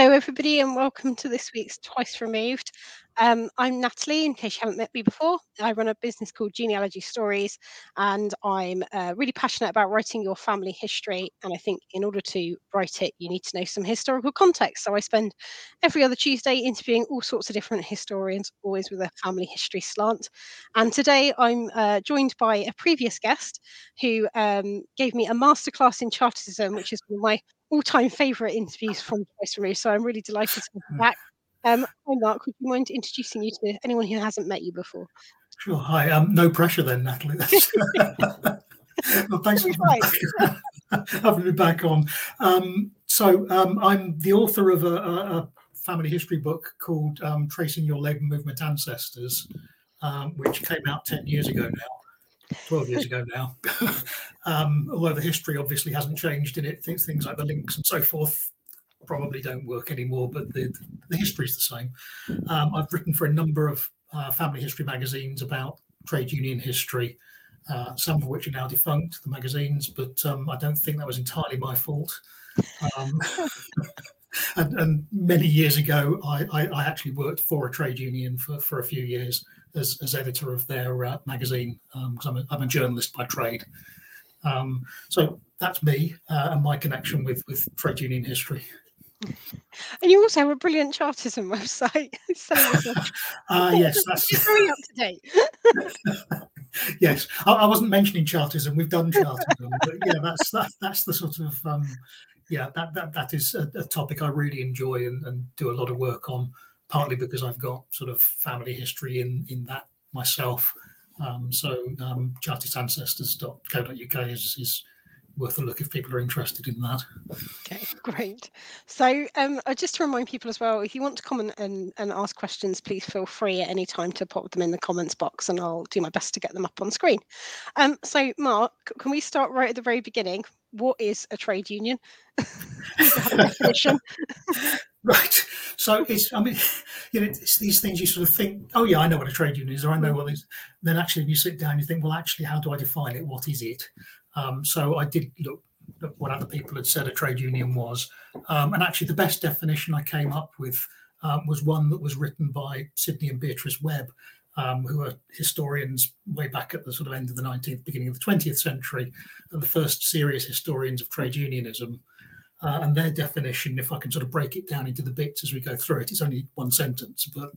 Hello, everybody, and welcome to this week's Twice Removed. Um, I'm Natalie, in case you haven't met me before. I run a business called Genealogy Stories, and I'm uh, really passionate about writing your family history. And I think in order to write it, you need to know some historical context. So I spend every other Tuesday interviewing all sorts of different historians, always with a family history slant. And today I'm uh, joined by a previous guest who um, gave me a masterclass in Chartism, which is one of my all-time favourite interviews from Twice Removed. So I'm really delighted to be back. Um, hi, Mark. Would you mind introducing you to anyone who hasn't met you before? Sure. Hi. Um, no pressure then, Natalie. well, thanks for right. having me back on. Um, so um, I'm the author of a, a, family history book called um, Tracing Your Labour Movement Ancestors, um, which came out 10 years ago now. 12 years ago now. um, although the history obviously hasn't changed in it, things, things like the links and so forth probably don't work anymore, but the, the history is the same. Um, I've written for a number of uh, family history magazines about trade union history, uh, some of which are now defunct, the magazines, but um, I don't think that was entirely my fault. Um, and, and, many years ago, I, I, I, actually worked for a trade union for, for a few years as, as editor of their uh, magazine, because um, I'm, I'm, a journalist by trade. Um, so that's me uh, and my connection with, with trade union history. And you also have a brilliant Chartism website. so uh, yes, that's very up to date. yes, I, I, wasn't mentioning Chartism. We've done Chartism, but yeah, that's that, that's the sort of um, yeah that that that is a, a topic I really enjoy and, and, do a lot of work on. Partly because I've got sort of family history in in that myself. Um, so um, chartistancestors.co.uk is, is worth a look if people are interested in that. Okay, great. So um, just to remind people as well, if you want to comment and, and ask questions, please feel free at any time to pop them in the comments box and I'll do my best to get them up on screen. Um, so Mark, can we start right at the very beginning? What is a trade union? Right. So it's, I mean, you know, it's these things you sort of think, oh, yeah, I know what a trade union is, or I know what is. Then actually, when you sit down, you think, well, actually, how do I define it? What is it? Um, so I did look at what other people had said a trade union was. Um, and actually, the best definition I came up with um, was one that was written by Sidney and Beatrice Webb, um, who are historians way back at the sort of end of the 19th, beginning of the 20th century, and the first serious historians of trade unionism. Uh, and their definition, if I can sort of break it down into the bits as we go through it, it's only one sentence, but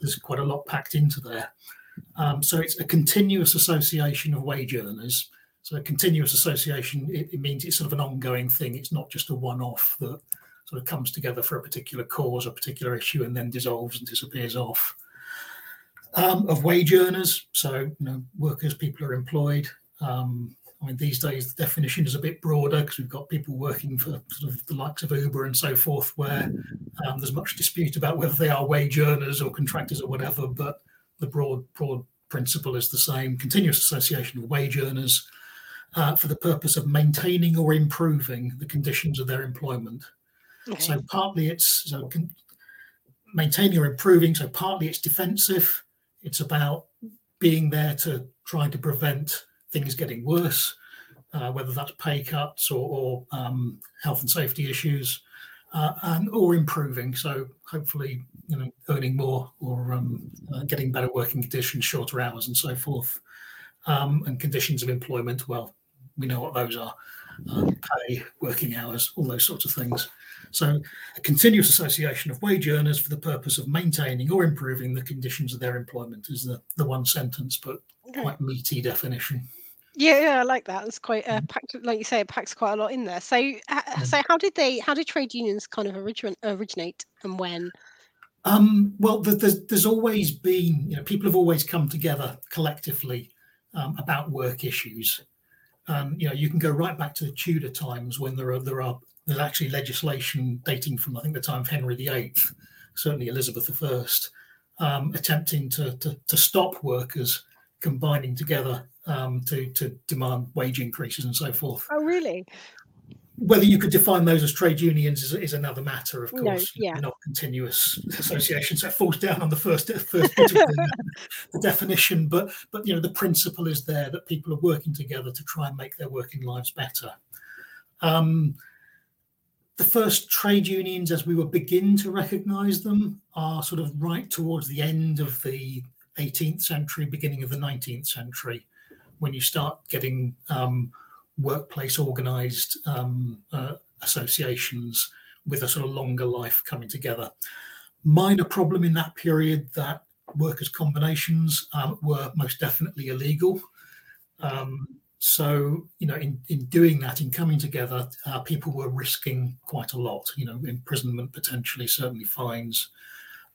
there's quite a lot packed into there. Um, so it's a continuous association of wage earners so a continuous association, it, it, means it's sort of an ongoing thing. It's not just a one-off that sort of comes together for a particular cause, a particular issue, and then dissolves and disappears off. Um, of wage earners, so you know, workers, people are employed. Um, I mean, these days the definition is a bit broader because we've got people working for sort of the likes of Uber and so forth, where um, there's much dispute about whether they are wage earners or contractors or whatever. But the broad broad principle is the same: continuous association of wage earners uh, for the purpose of maintaining or improving the conditions of their employment. Okay. So partly it's so con- maintaining or improving. So partly it's defensive. It's about being there to try to prevent things getting worse, uh, whether that's pay cuts or, or um, health and safety issues, uh, and or improving. So hopefully, you know, earning more or um, uh, getting better working conditions, shorter hours, and so forth. Um, and conditions of employment. Well, we know what those are uh, pay, working hours, all those sorts of things. So, a continuous association of wage earners for the purpose of maintaining or improving the conditions of their employment is the, the one sentence, but quite meaty definition. Yeah, yeah, I like that. It's quite uh, packed, like you say, it packs quite a lot in there. So, uh, so how did they? How did trade unions kind of originate, originate, and when? Um, well, there's, there's always been, you know, people have always come together collectively um, about work issues. Um, you know, you can go right back to the Tudor times when there are there are there's actually legislation dating from I think the time of Henry VIII, certainly Elizabeth I, um, attempting to, to, to stop workers combining together um, to to demand wage increases and so forth. Oh, really? Whether you could define those as trade unions is, is another matter, of course. No, yeah. Not continuous associations. That falls down on the first first bit of the, the, definition, but but you know the principle is there that people are working together to try and make their working lives better. Um, the first trade unions, as we were begin to recognise them, are sort of right towards the end of the 18th century, beginning of the 19th century, when you start getting um, workplace organised um, uh, associations with a sort of longer life coming together. Minor problem in that period that workers' combinations um, were most definitely illegal. Um, so, you know, in, in doing that, in coming together, uh, people were risking quite a lot, you know, imprisonment potentially, certainly fines.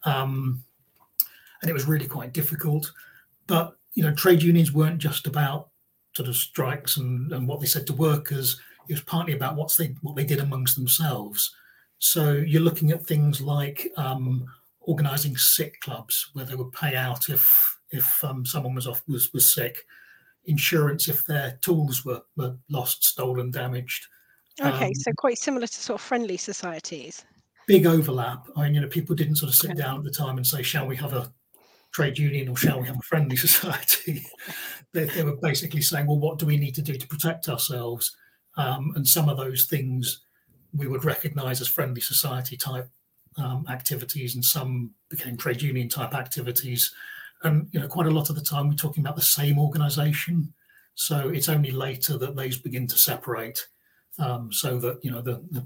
Um, and it was really quite difficult. But, you know, trade unions weren't just about sort of strikes and, and what they said to workers. It was partly about what's they, what they did amongst themselves. So you're looking at things like um, organising sick clubs, where they would pay out if if um, someone was off was was sick insurance if their tools were, were lost, stolen, damaged. Okay, um, so quite similar to sort of friendly societies. Big overlap. I mean, you know, people didn't sort of sit okay. down at the time and say, "Shall we have a trade union or shall we have a friendly society?" they, they, were basically saying, "Well, what do we need to do to protect ourselves?" Um, and some of those things we would recognise as friendly society type um, activities, and some became trade union type activities and you know quite a lot of the time we're talking about the same organization so it's only later that those begin to separate um, so that you know the, the,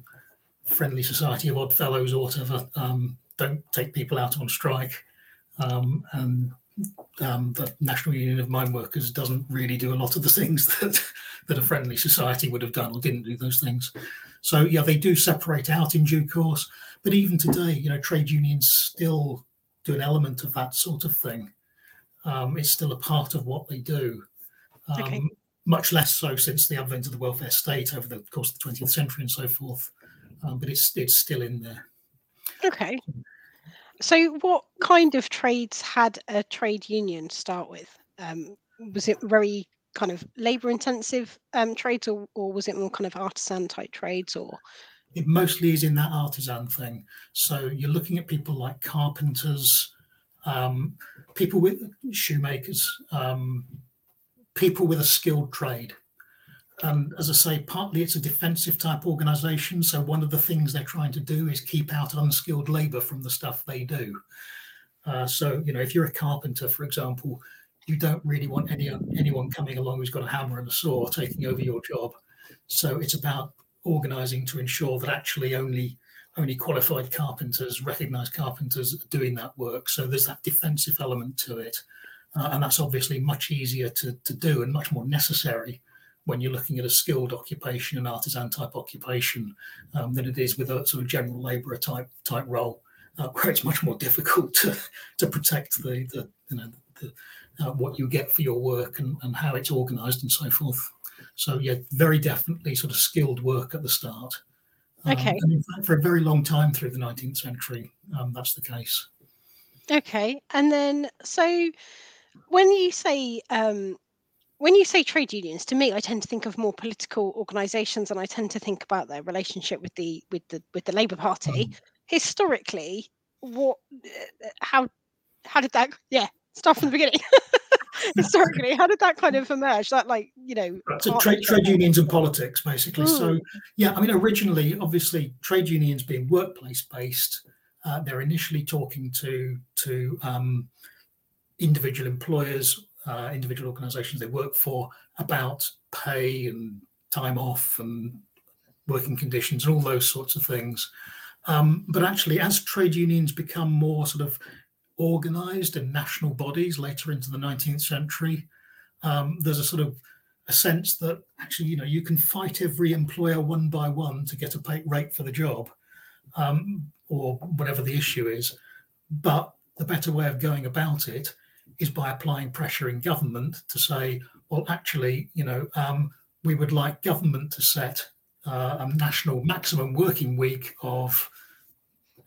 friendly society of odd fellows or whatever um, don't take people out on strike um, and um, the national union of mine workers doesn't really do a lot of the things that that a friendly society would have done or didn't do those things so yeah they do separate out in due course but even today you know trade unions still do an element of that sort of thing um, it's still a part of what they do. Um, okay. Much less so since the advent of the welfare state over the course of the 20th century and so forth. Um, but it's it's still in there. Okay. So, what kind of trades had a trade union start with? Um, was it very kind of labor intensive um, trades, or, or was it more kind of artisan type trades, or? It mostly is in that artisan thing. So you're looking at people like carpenters, um, people with shoemakers, um, people with a skilled trade. And as I say, partly it's a defensive type organization. So one of the things they're trying to do is keep out unskilled labor from the stuff they do. Uh, so, you know, if you're a carpenter, for example, you don't really want any anyone coming along who's got a hammer and a saw taking over your job. So it's about organizing to ensure that actually only only qualified carpenters, recognized carpenters are doing that work. So there's that defensive element to it. Uh, and that's obviously much easier to, to do and much more necessary when you're looking at a skilled occupation, an artisan type occupation, um, than it is with a sort of general labourer type type role, uh, where it's much more difficult to to protect the, the you know the, uh, what you get for your work and, and how it's organised and so forth. So yeah, very definitely sort of skilled work at the start. Um, okay. Um, and in fact, for a very long time through the 19th century, um, that's the case. Okay. And then, so when you say, um, when you say trade unions, to me, I tend to think of more political organisations, and I tend to think about their relationship with the with the with the Labour Party. Mm. Historically, what, uh, how, how did that? Yeah, start from the beginning. historically how did that kind of emerge that like you know so trade, trade unions and politics basically mm. so yeah i mean originally obviously trade unions being workplace based uh, they're initially talking to to um, individual employers uh, individual organizations they work for about pay and time off and working conditions and all those sorts of things um, but actually as trade unions become more sort of organized in national bodies later into the 19th century. Um, there's a sort of a sense that actually, you know, you can fight every employer one by one to get a pay rate for the job, um, or whatever the issue is. But the better way of going about it is by applying pressure in government to say, well, actually, you know, um, we would like government to set uh, a national maximum working week of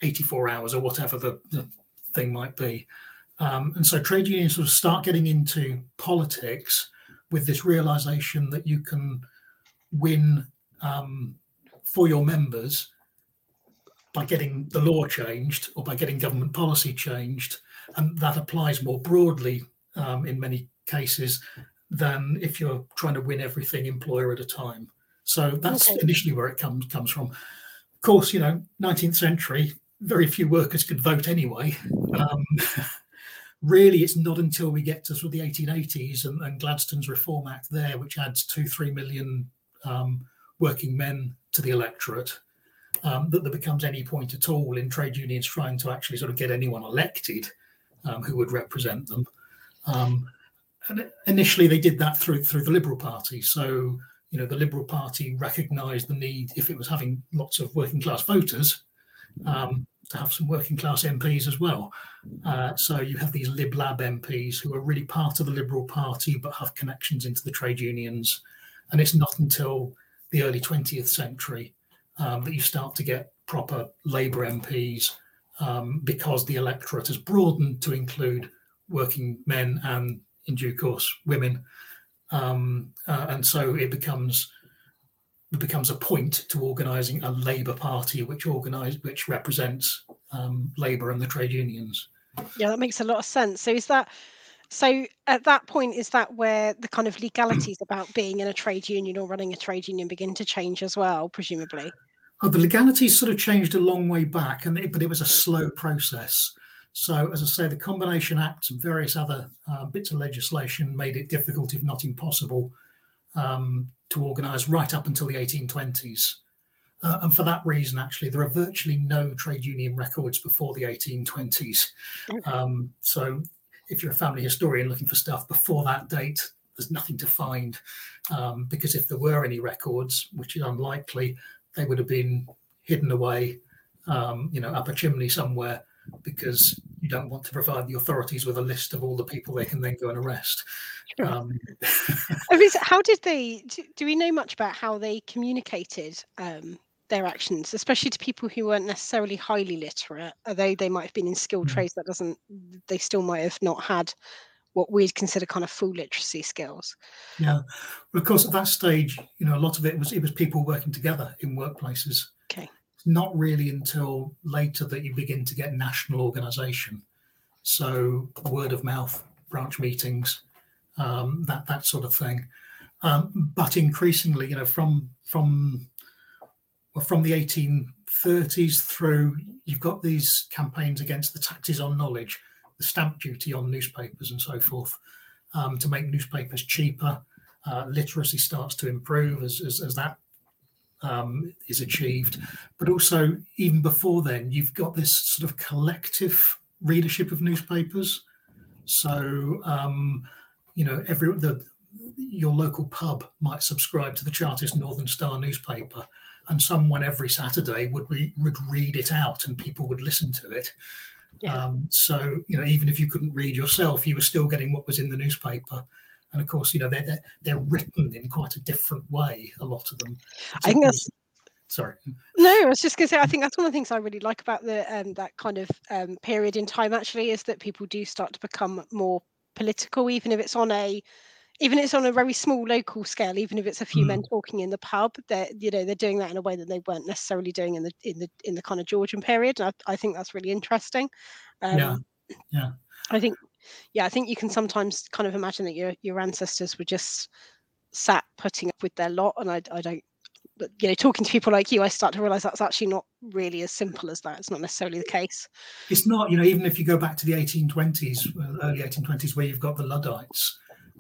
84 hours or whatever the, the thing might be. Um, and so trade unions sort of start getting into politics with this realization that you can win um, for your members by getting the law changed or by getting government policy changed. And that applies more broadly um, in many cases than if you're trying to win everything employer at a time. So that's okay. initially where it comes comes from of course, you know, 19th century, very few workers could vote anyway. Um, really, it's not until we get to sort of the 1880s and, and Gladstone's Reform Act there, which adds two, three million um, working men to the electorate, um, that there becomes any point at all in trade unions trying to actually sort of get anyone elected um, who would represent them. Um, and initially, they did that through through the Liberal Party. So you know, the Liberal Party recognised the need if it was having lots of working class voters um, to have some working class MPs as well. Uh, so you have these Lib Lab MPs who are really part of the Liberal Party but have connections into the trade unions. And it's not until the early 20th century um, that you start to get proper Labour MPs um, because the electorate has broadened to include working men and, in due course, women. Um, uh, and so it becomes it becomes a point to organising a Labour Party, which organise which represents um, Labour and the trade unions. Yeah, that makes a lot of sense. So is that so at that point is that where the kind of legalities about being in a trade union or running a trade union begin to change as well, presumably? Oh, the legalities sort of changed a long way back, and it, but it was a slow process. So, as I say, the Combination Act and various other uh, bits of legislation made it difficult, if not impossible, um, to organise right up until the 1820s. Uh, and for that reason, actually, there are virtually no trade union records before the 1820s. Um, so, if you're a family historian looking for stuff before that date, there's nothing to find um, because if there were any records, which is unlikely, they would have been hidden away, um, you know, up a chimney somewhere because you don't want to provide the authorities with a list of all the people they can then go and arrest. Sure. Um, how did they? Do, do, we know much about how they communicated um, their actions, especially to people who weren't necessarily highly literate, although they might have been in skilled mm-hmm. trades? That doesn't. They still might have not had what we'd consider kind of full literacy skills. Yeah, of course, at that stage, you know, a lot of it was it was people working together in workplaces. Okay not really until later that you begin to get national organisation. So word of mouth, branch meetings, um, that that sort of thing. Um, but increasingly, you know, from from well, from the 1830s through, you've got these campaigns against the taxes on knowledge, the stamp duty on newspapers, and so forth, um, to make newspapers cheaper. Uh, literacy starts to improve as, as, as that um, is achieved. But also, even before then, you've got this sort of collective readership of newspapers. So, um, you know, every the your local pub might subscribe to the Chartist Northern Star newspaper, and someone every Saturday would re- would read it out, and people would listen to it. Yeah. Um, so, you know, even if you couldn't read yourself, you were still getting what was in the newspaper and of course, you know they're they're, they're written in quite a different way. A lot of them. I think that's sorry no i was just going to say i think that's one of the things i really like about the um, that kind of um, period in time actually is that people do start to become more political even if it's on a even if it's on a very small local scale even if it's a few mm. men talking in the pub they're you know they're doing that in a way that they weren't necessarily doing in the in the in the kind of georgian period and i, I think that's really interesting um, yeah yeah i think yeah, I think you can sometimes kind of imagine that your your ancestors were just sat putting up with their lot, and I I don't. But you know, talking to people like you, I start to realize that's actually not really as simple as that. It's not necessarily the case. It's not, you know, even if you go back to the 1820s, early 1820s, where you've got the Luddites,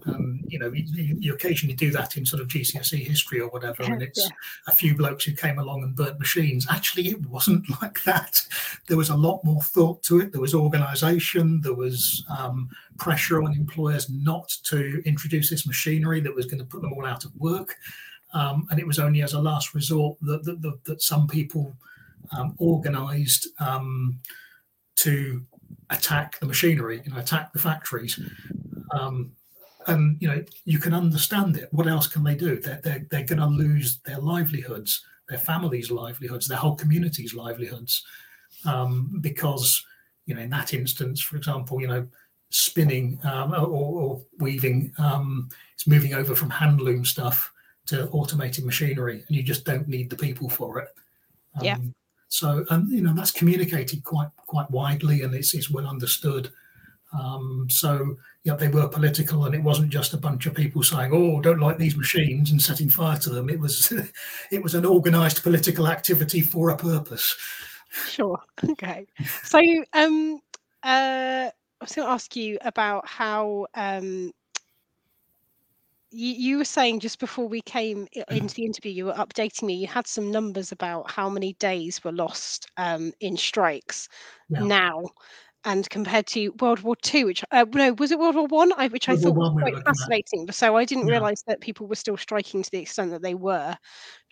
um, you know, you, you, occasionally do that in sort of GCSE history or whatever, and it's yeah. a few blokes who came along and burnt machines. Actually, it wasn't like that. There was a lot more thought to it. There was organisation. There was um, pressure on employers not to introduce this machinery that was going to put them all out of work. Um, and it was only as a last resort that that, that, that some people um, organised um, to attack the machinery, you know, attack the factories. Um, and you know you can understand it. What else can they do? They're, they're, they're going to lose their livelihoods their families livelihoods their whole communities livelihoods um, because you know in that instance for example you know spinning um, or, or, weaving um, it's moving over from handloom stuff to automated machinery and you just don't need the people for it. Yeah. So and you know that's communicated quite quite widely and it's, it's well understood Um, so yeah, they were political, and it wasn't just a bunch of people saying, "Oh, don't like these machines" and setting fire to them. It was it was an organised political activity for a purpose. Sure. Okay. So um, uh, I was going to ask you about how um, you, you were saying just before we came into the interview, you were updating me. You had some numbers about how many days were lost um, in strikes yeah. now, and compared to World War Two, which uh, no, was it World War One? Which I World thought was quite fascinating. At. So I didn't yeah. realise that people were still striking to the extent that they were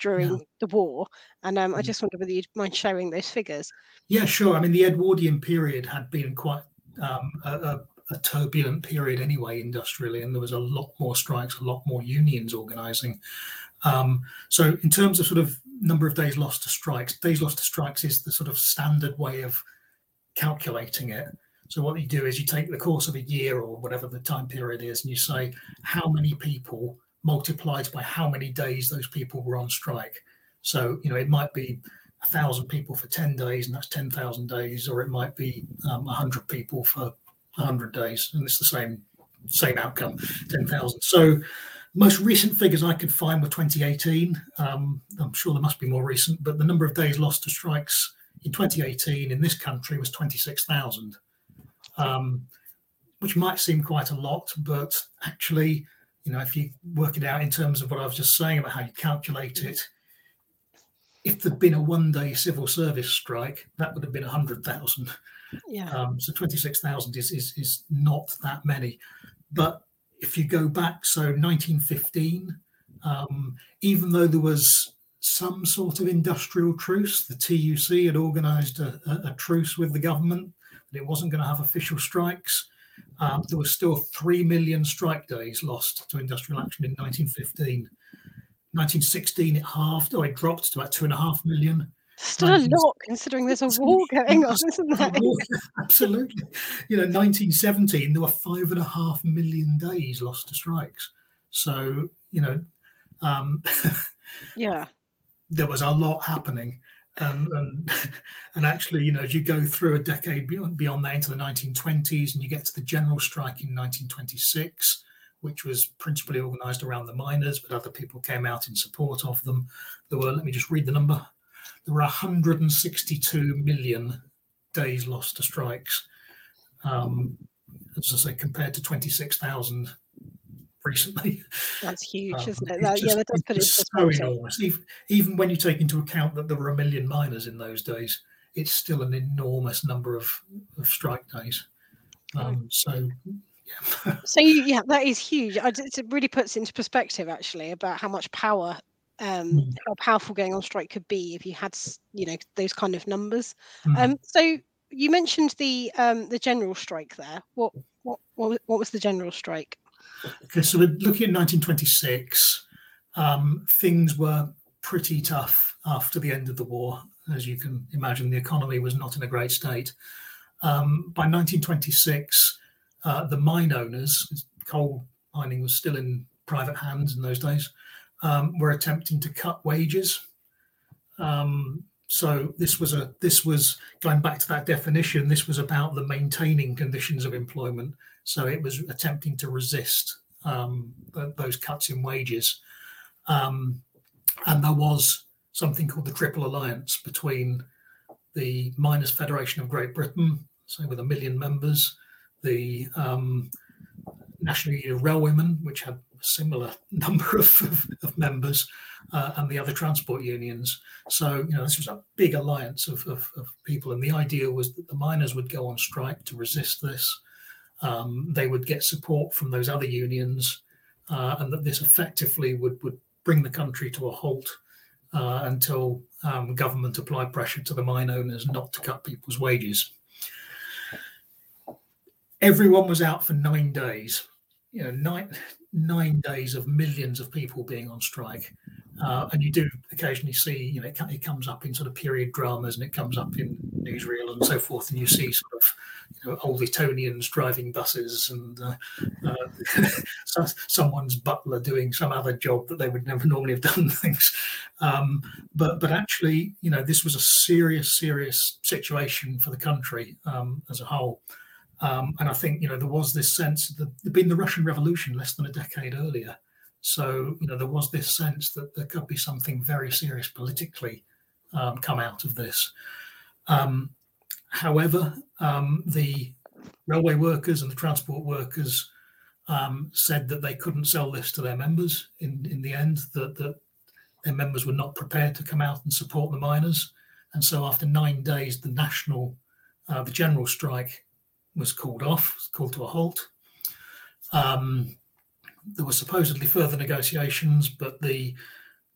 during yeah. the war. And um, I just wondered whether you'd mind sharing those figures. Yeah, sure. I mean, the Edwardian period had been quite um, a, a, a, turbulent period anyway, industrially, and there was a lot more strikes, a lot more unions organising. Um, so, in terms of sort of number of days lost to strikes, days lost to strikes is the sort of standard way of calculating it. So what you do is you take the course of a year or whatever the time period is, and you say how many people multiplied by how many days those people were on strike. So you know it might be a thousand people for ten days, and that's ten thousand days, or it might be um, hundred people for hundred days, and it's the same same outcome, ten thousand. So most recent figures I could find were 2018. Um, I'm sure there must be more recent, but the number of days lost to strikes in 2018 in this country was 26,000, um, which might seem quite a lot, but actually, you know, if you work it out in terms of what I was just saying about how you calculate it, if there'd been a one-day civil service strike, that would have been 100,000. Yeah. Um, so 26,000 is, is is not that many, but if you go back, so 1915, um, even though there was some sort of industrial truce. The TUC had organised a, a, a, truce with the government, but it wasn't going to have official strikes. Um, there was still 3 million strike days lost to industrial action in 1915. 1916, it halved, or it dropped to about 2.5 million. Still a lot considering there's a war going on, isn't there? Absolutely. You know, 1917, there were five and a half million days lost to strikes. So, you know, um, yeah there was a lot happening. Um, and, and actually, you know, as you go through a decade beyond, beyond that into the 1920s, and you get to the general strike in 1926, which was principally organised around the miners, but other people came out in support of them. There were, let me just read the number, there were 162 million days lost to strikes. Um, as I say, compared to 26,000 recently. That's huge, um, isn't it? That, just, yeah, that does put it so enormous. Even, even when you take into account that there were a million miners in those days, it's still an enormous number of, of strike days. Um, so yeah. so yeah, that is huge. It really puts into perspective actually about how much power, um, mm. how powerful going on strike could be if you had, you know, those kind of numbers. Mm. Um, so you mentioned the um, the general strike there. What what what was the general strike? Okay, so we're looking at 1926. Um, things were pretty tough after the end of the war. As you can imagine, the economy was not in a great state. Um, by 1926, uh, the mine owners, coal mining was still in private hands in those days, um, were attempting to cut wages. Um, so this was a this was going back to that definition. This was about the maintaining conditions of employment. So it was attempting to resist um, those cuts in wages, um, and there was something called the Triple Alliance between the Miners Federation of Great Britain, so with a million members, the um, National Union of Railwaymen, which had a similar number of, of, of members, uh, and the other transport unions. So, you know, this was a big alliance of, of, of, people. And the idea was that the miners would go on strike to resist this. Um, they would get support from those other unions, uh, and that this effectively would, would bring the country to a halt uh, until um, government applied pressure to the mine owners not to cut people's wages. Everyone was out for nine days. You know, nine nine days of millions of people being on strike. Uh, and you do occasionally see, you know, it, it, comes up in sort of period dramas and it comes up in newsreel and so forth. And you see sort of, you know, old Etonians driving buses and uh, uh, someone's butler doing some other job that they would never normally have done things. Um, but but actually, you know, this was a serious, serious situation for the country um, as a whole. Um, and I think you know there was this sense that there'd been the Russian Revolution less than a decade earlier, so you know there was this sense that there could be something very serious politically um, come out of this. Um, however, um, the railway workers and the transport workers um, said that they couldn't sell this to their members in, in the end, that, that their members were not prepared to come out and support the miners. And so after nine days, the national, uh, the general strike was called off, called to a halt. Um, there were supposedly further negotiations, but the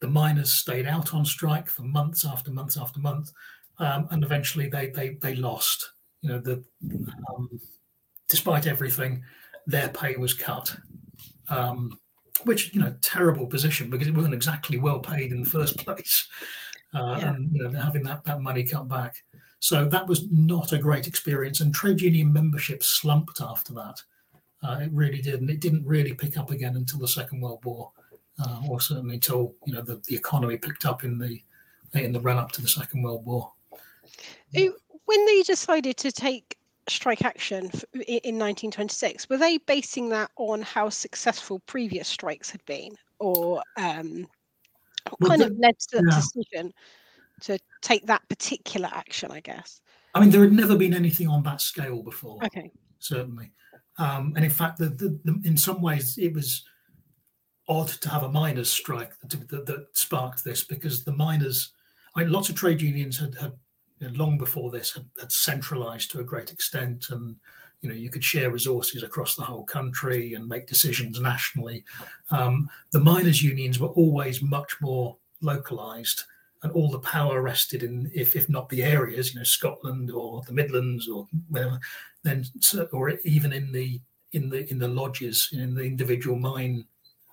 the miners stayed out on strike for months after months after month, um, and eventually they they they lost. You know, the um, despite everything, their pay was cut, um, which you know terrible position because it wasn't exactly well paid in the first place, uh, yeah. and you know having that that money cut back. So that was not a great experience, and trade union membership slumped after that. Uh, it really did, and it didn't really pick up again until the Second World War, uh, or certainly until you know the, the economy picked up in the in the run up to the Second World War. When they decided to take strike action in 1926 were they basing that on how successful previous strikes had been or um, what kind of led to the yeah. decision to take that particular action i guess i mean there had never been anything on that scale before okay certainly um, and in fact the, the, the, in some ways it was odd to have a miners strike that, that, that sparked this because the miners I mean, lots of trade unions had, had long before this had, had, centralized to a great extent and you know you could share resources across the whole country and make decisions nationally. Um, the miners unions were always much more localized and all the power rested in if, if not the areas you know scotland or the midlands or whatever then or even in the in the in the lodges in the individual mine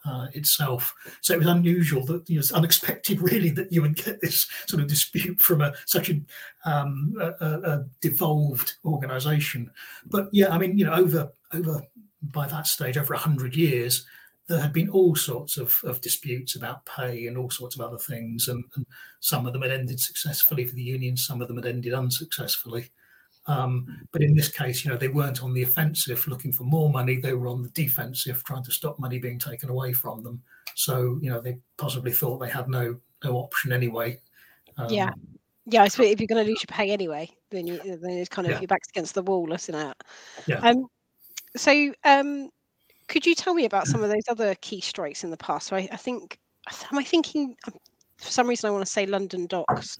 uh, itself. So it was unusual that you know, unexpected, really, that you would get this sort of dispute from a such a, um, a, a devolved organisation. But yeah, I mean, you know, over over by that stage, over hundred years, there had been all sorts of, of disputes about pay and all sorts of other things, and, and some of them had ended successfully for the unions, some of them had ended unsuccessfully. Um, but in this case, you know, they weren't on the offensive looking for more money. They were on the defensive, trying to stop money being taken away from them. So, you know, they possibly thought they had no no option anyway. Um, yeah, yeah. I suppose if you're going to lose your pay anyway, then you then it's kind of yeah. your back's against the wall, isn't it? Yeah. Um. So, um, could you tell me about some of those other key strikes in the past? So I, I think, am I thinking? Um, for some reason, I want to say London Docks.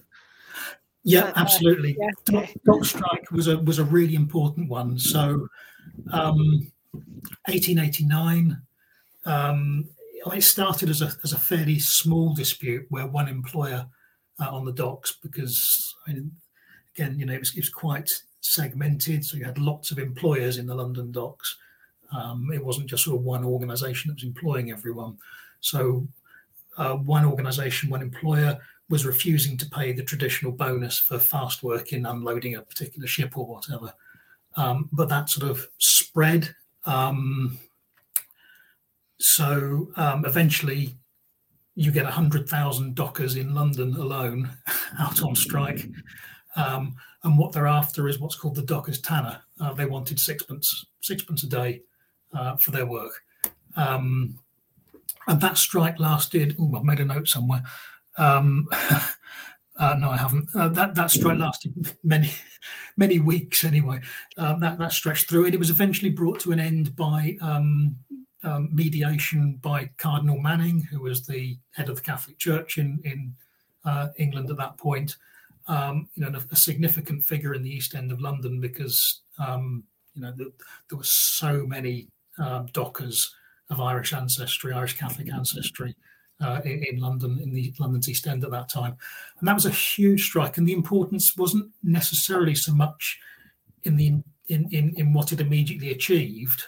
Yeah, uh, absolutely. Yeah. Dock, dock, strike was a was a really important one. So, um, 1889, um, it started as a as a fairly small dispute where one employer uh, on the docks, because I mean, again, you know, it was, it was quite segmented. So you had lots of employers in the London docks. Um, it wasn't just sort of one organisation that was employing everyone. So uh, one organisation, one employer was refusing to pay the traditional bonus for fast work in unloading a particular ship or whatever. Um, but that sort of spread. Um, so um, eventually, you get 100,000 dockers in London alone out on strike. Um, and what they're after is what's called the dockers' tanner. Uh, they wanted sixpence, sixpence a day uh, for their work. Um, and that strike lasted, oh, I've made a note somewhere, um, uh, no, I haven't. Uh, that that strike lasted many many weeks anyway. Um, that that stretched through, and it was eventually brought to an end by um, um, mediation by Cardinal Manning, who was the head of the Catholic Church in in uh, England at that point. Um, you know, a, a, significant figure in the East End of London because um, you know the, there were so many uh, dockers of Irish ancestry, Irish Catholic ancestry uh, in, in, London, in the London's East End at that time. And that was a huge strike. And the importance wasn't necessarily so much in the in, in, in what it immediately achieved.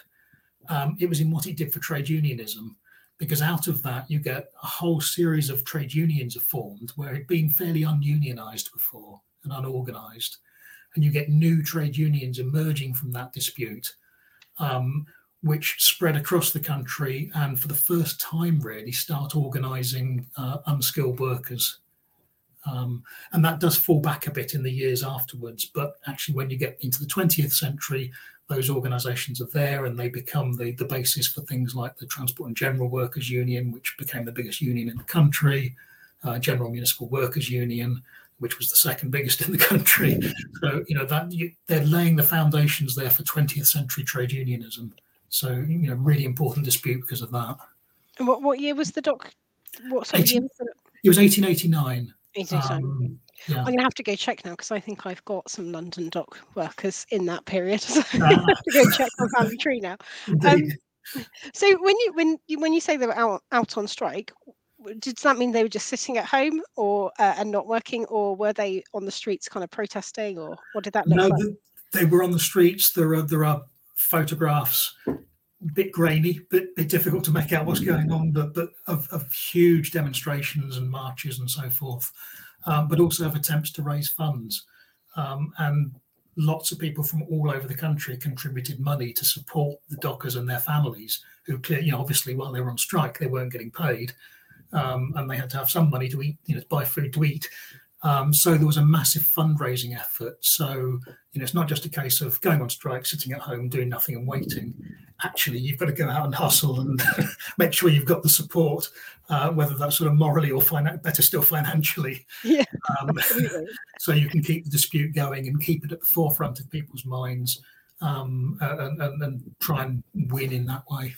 Um, it was in what it did for trade unionism, because out of that you get a whole series of trade unions are formed where it'd been fairly ununionized before and unorganized, and you get new trade unions emerging from that dispute. Um, which spread across the country and for the first time really start organizing uh, unskilled workers. Um, and that does fall back a bit in the years afterwards. But actually, when you get into the 20th century, those organisations are there, and they become the the basis for things like the Transport and General Workers Union, which became the biggest union in the country, uh, General Municipal Workers Union, which was the second biggest in the country. So you know that you, they're laying the foundations there for 20th century trade unionism. So you know, really important dispute because of that. And what what year was the doc? What sort 18, of year was it? Was 1889. 1889. Um, yeah. I'm gonna have to go check now because I think I've got some London dock workers in that period. So I Ah. have to go check my family tree now. Indeed. So when you when you when you say they were out out on strike, does that mean they were just sitting at home or uh, and not working, or were they on the streets kind of protesting, or what did that look no, like? th- they were on the streets. There are there are photographs, a bit grainy, bit bit difficult to make out what's going on, but but of, of huge demonstrations and marches and so forth, um, but also of attempts to raise funds, um, and lots of people from all over the country contributed money to support the dockers and their families, who clearly, you know, obviously while they were on strike, they weren't getting paid, um, and they had to have some money to eat, you know, to buy food to eat. Um, so there was a massive fundraising effort. So you know, it's not just a case of going on strike, sitting at home, doing nothing and waiting. Actually, you've got to go out and hustle and make sure you've got the support, uh, whether that's sort of morally or finan- better still financially. Yeah, Um, so you can keep the dispute going and keep it at the forefront of people's minds um, and, and, and try and win in that way.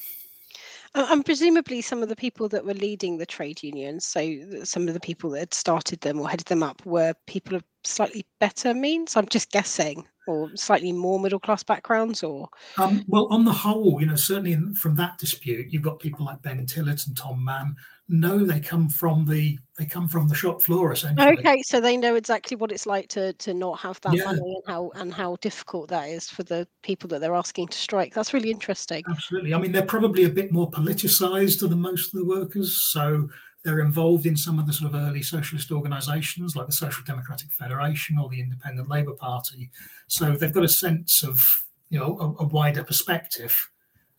And presumably, some of the people that were leading the trade unions, so some of the people that had started them or headed them up, were people of slightly better means. I'm just guessing, or slightly more middle class backgrounds, or Um, well, on the whole, you know, certainly in, from that dispute, you've got people like Ben Tillett and Tom Mann. No, they come from the they come from the shop floor essentially. okay, so they know exactly what it's like to to not have that Yeah. money and how and how difficult that is for the people that they're asking to strike. That's really interesting. Absolutely. I mean, they're probably a bit more politicized than most of the workers. So they're involved in some of the sort of early socialist organizations like the Social Democratic Federation or the Independent Labour Party. So they've got a sense of, you know, a, a wider perspective.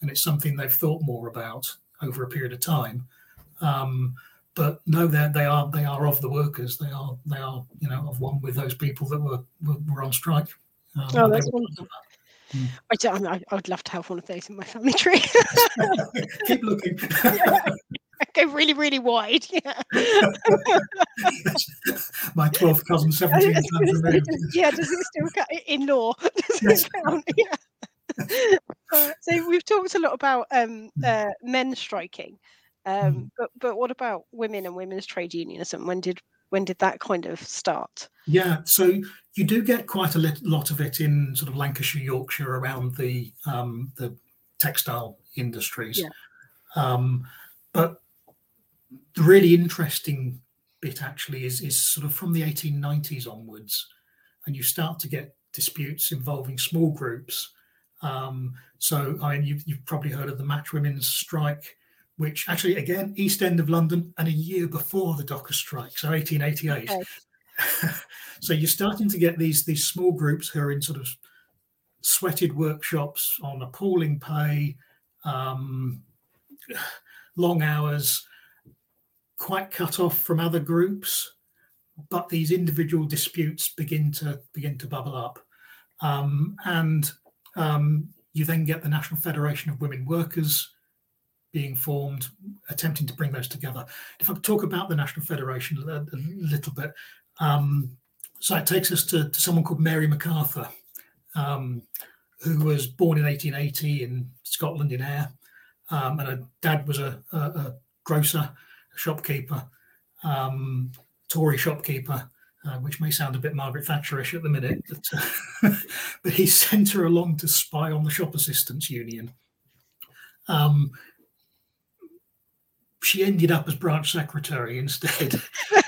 And it's something they've thought more about over a period of time. Um, but no, they they are they are of the workers. They are they are you know of one with those people that were were, were on strike. Um, Oh, that's wonderful. I, do, I, I would love to have one of those in my family tree. Keep looking. Go really, really wide. Yeah. My 12th cousin, I 17 was times gonna say, removed. does- yeah, does it still count in law? Does Yes. it count? Yeah. Uh, so we've talked a lot about um, Mm. uh, men striking, um, Mm. but but what about women and women's trade unionism? When did when did that kind of start? Yeah, so you do get quite a lot of it in sort of Lancashire, Yorkshire, around the um, the textile industries. Yeah. Um, but the really interesting bit actually is is sort of from the 1890s onwards, and you start to get disputes involving small groups. Um, so I mean, you've, you've probably heard of the Match Women's Strike, which actually again East End of London, and a year before the Dockers Strike, so 1888. Okay. so you're starting to get these these small groups who are in sort of sweated workshops on appalling pay, um, long hours, quite cut off from other groups. But these individual disputes begin to begin to bubble up, um, and um, you then get the National Federation of Women Workers being formed, attempting to bring those together. If I talk about the National Federation a, a little bit, um, so it takes us to, to someone called Mary MacArthur, um, who was born in 1880 in Scotland in Ayr, um, and her dad was a, a, a grocer, a shopkeeper, um, Tory shopkeeper. Uh, which may sound a bit Margaret Thatcherish at the minute, but, uh, but he sent her along to spy on the shop assistants union. Um, she ended up as branch secretary instead.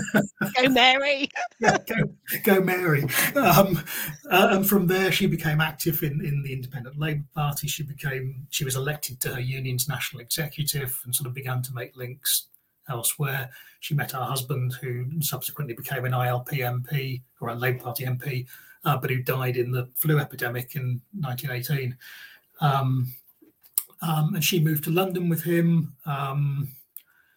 Go Mary. yeah, go, go Mary. Um, uh, and from there, she became active in, in the Independent Labour Party. She became she was elected to her union's national executive and sort of began to make links elsewhere. She met her husband, who subsequently became an ILP MP or a Labour Party MP, uh, but who died in the flu epidemic in 1918. Um, um, and she moved to London with him. Um,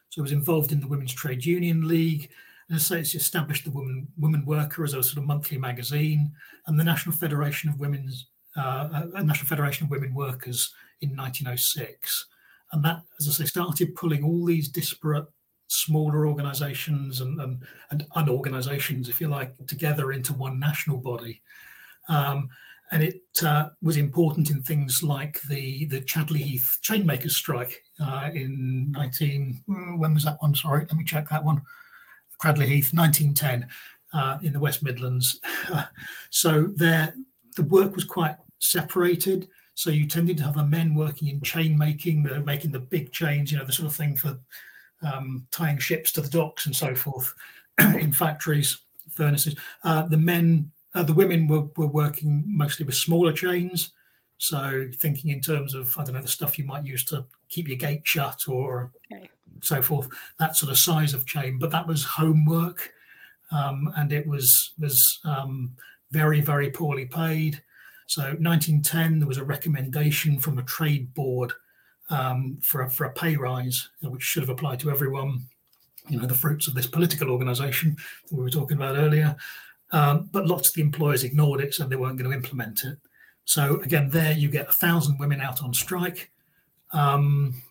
so was involved in the Women's Trade Union League. And so it's established the Woman Woman Worker as a sort of monthly magazine, and the National Federation of Women's uh, a National Federation of Women Workers in 1906, and that, as I say, started pulling all these disparate smaller organisations and, and and unorganisations, if you like, together into one national body. Um, and it uh, was important in things like the the Cradley Heath chainmakers strike uh, in 19 when was that one? Sorry let me check that one. Cradley Heath 1910 uh, in the West Midlands. So there the work was quite separated. So you tended to have the men working in chain making they're making the big chains you know the sort of thing for um, tying ships to the docks and so forth in factories furnaces. Uh, the men uh, the women were, were working mostly with smaller chains. So thinking in terms of, I don't know, the stuff you might use to keep your gate shut or okay. so forth, that sort of size of chain. But that was homework. Um, and it was was um, very, very poorly paid. So 1910, there was a recommendation from a trade board um, for, a, for a pay rise, which should have applied to everyone. You know, the fruits of this political organisation we were talking about earlier. Um, but lots of the employers ignored it, so they weren't going to implement it. So again, there you get a thousand women out on strike, um,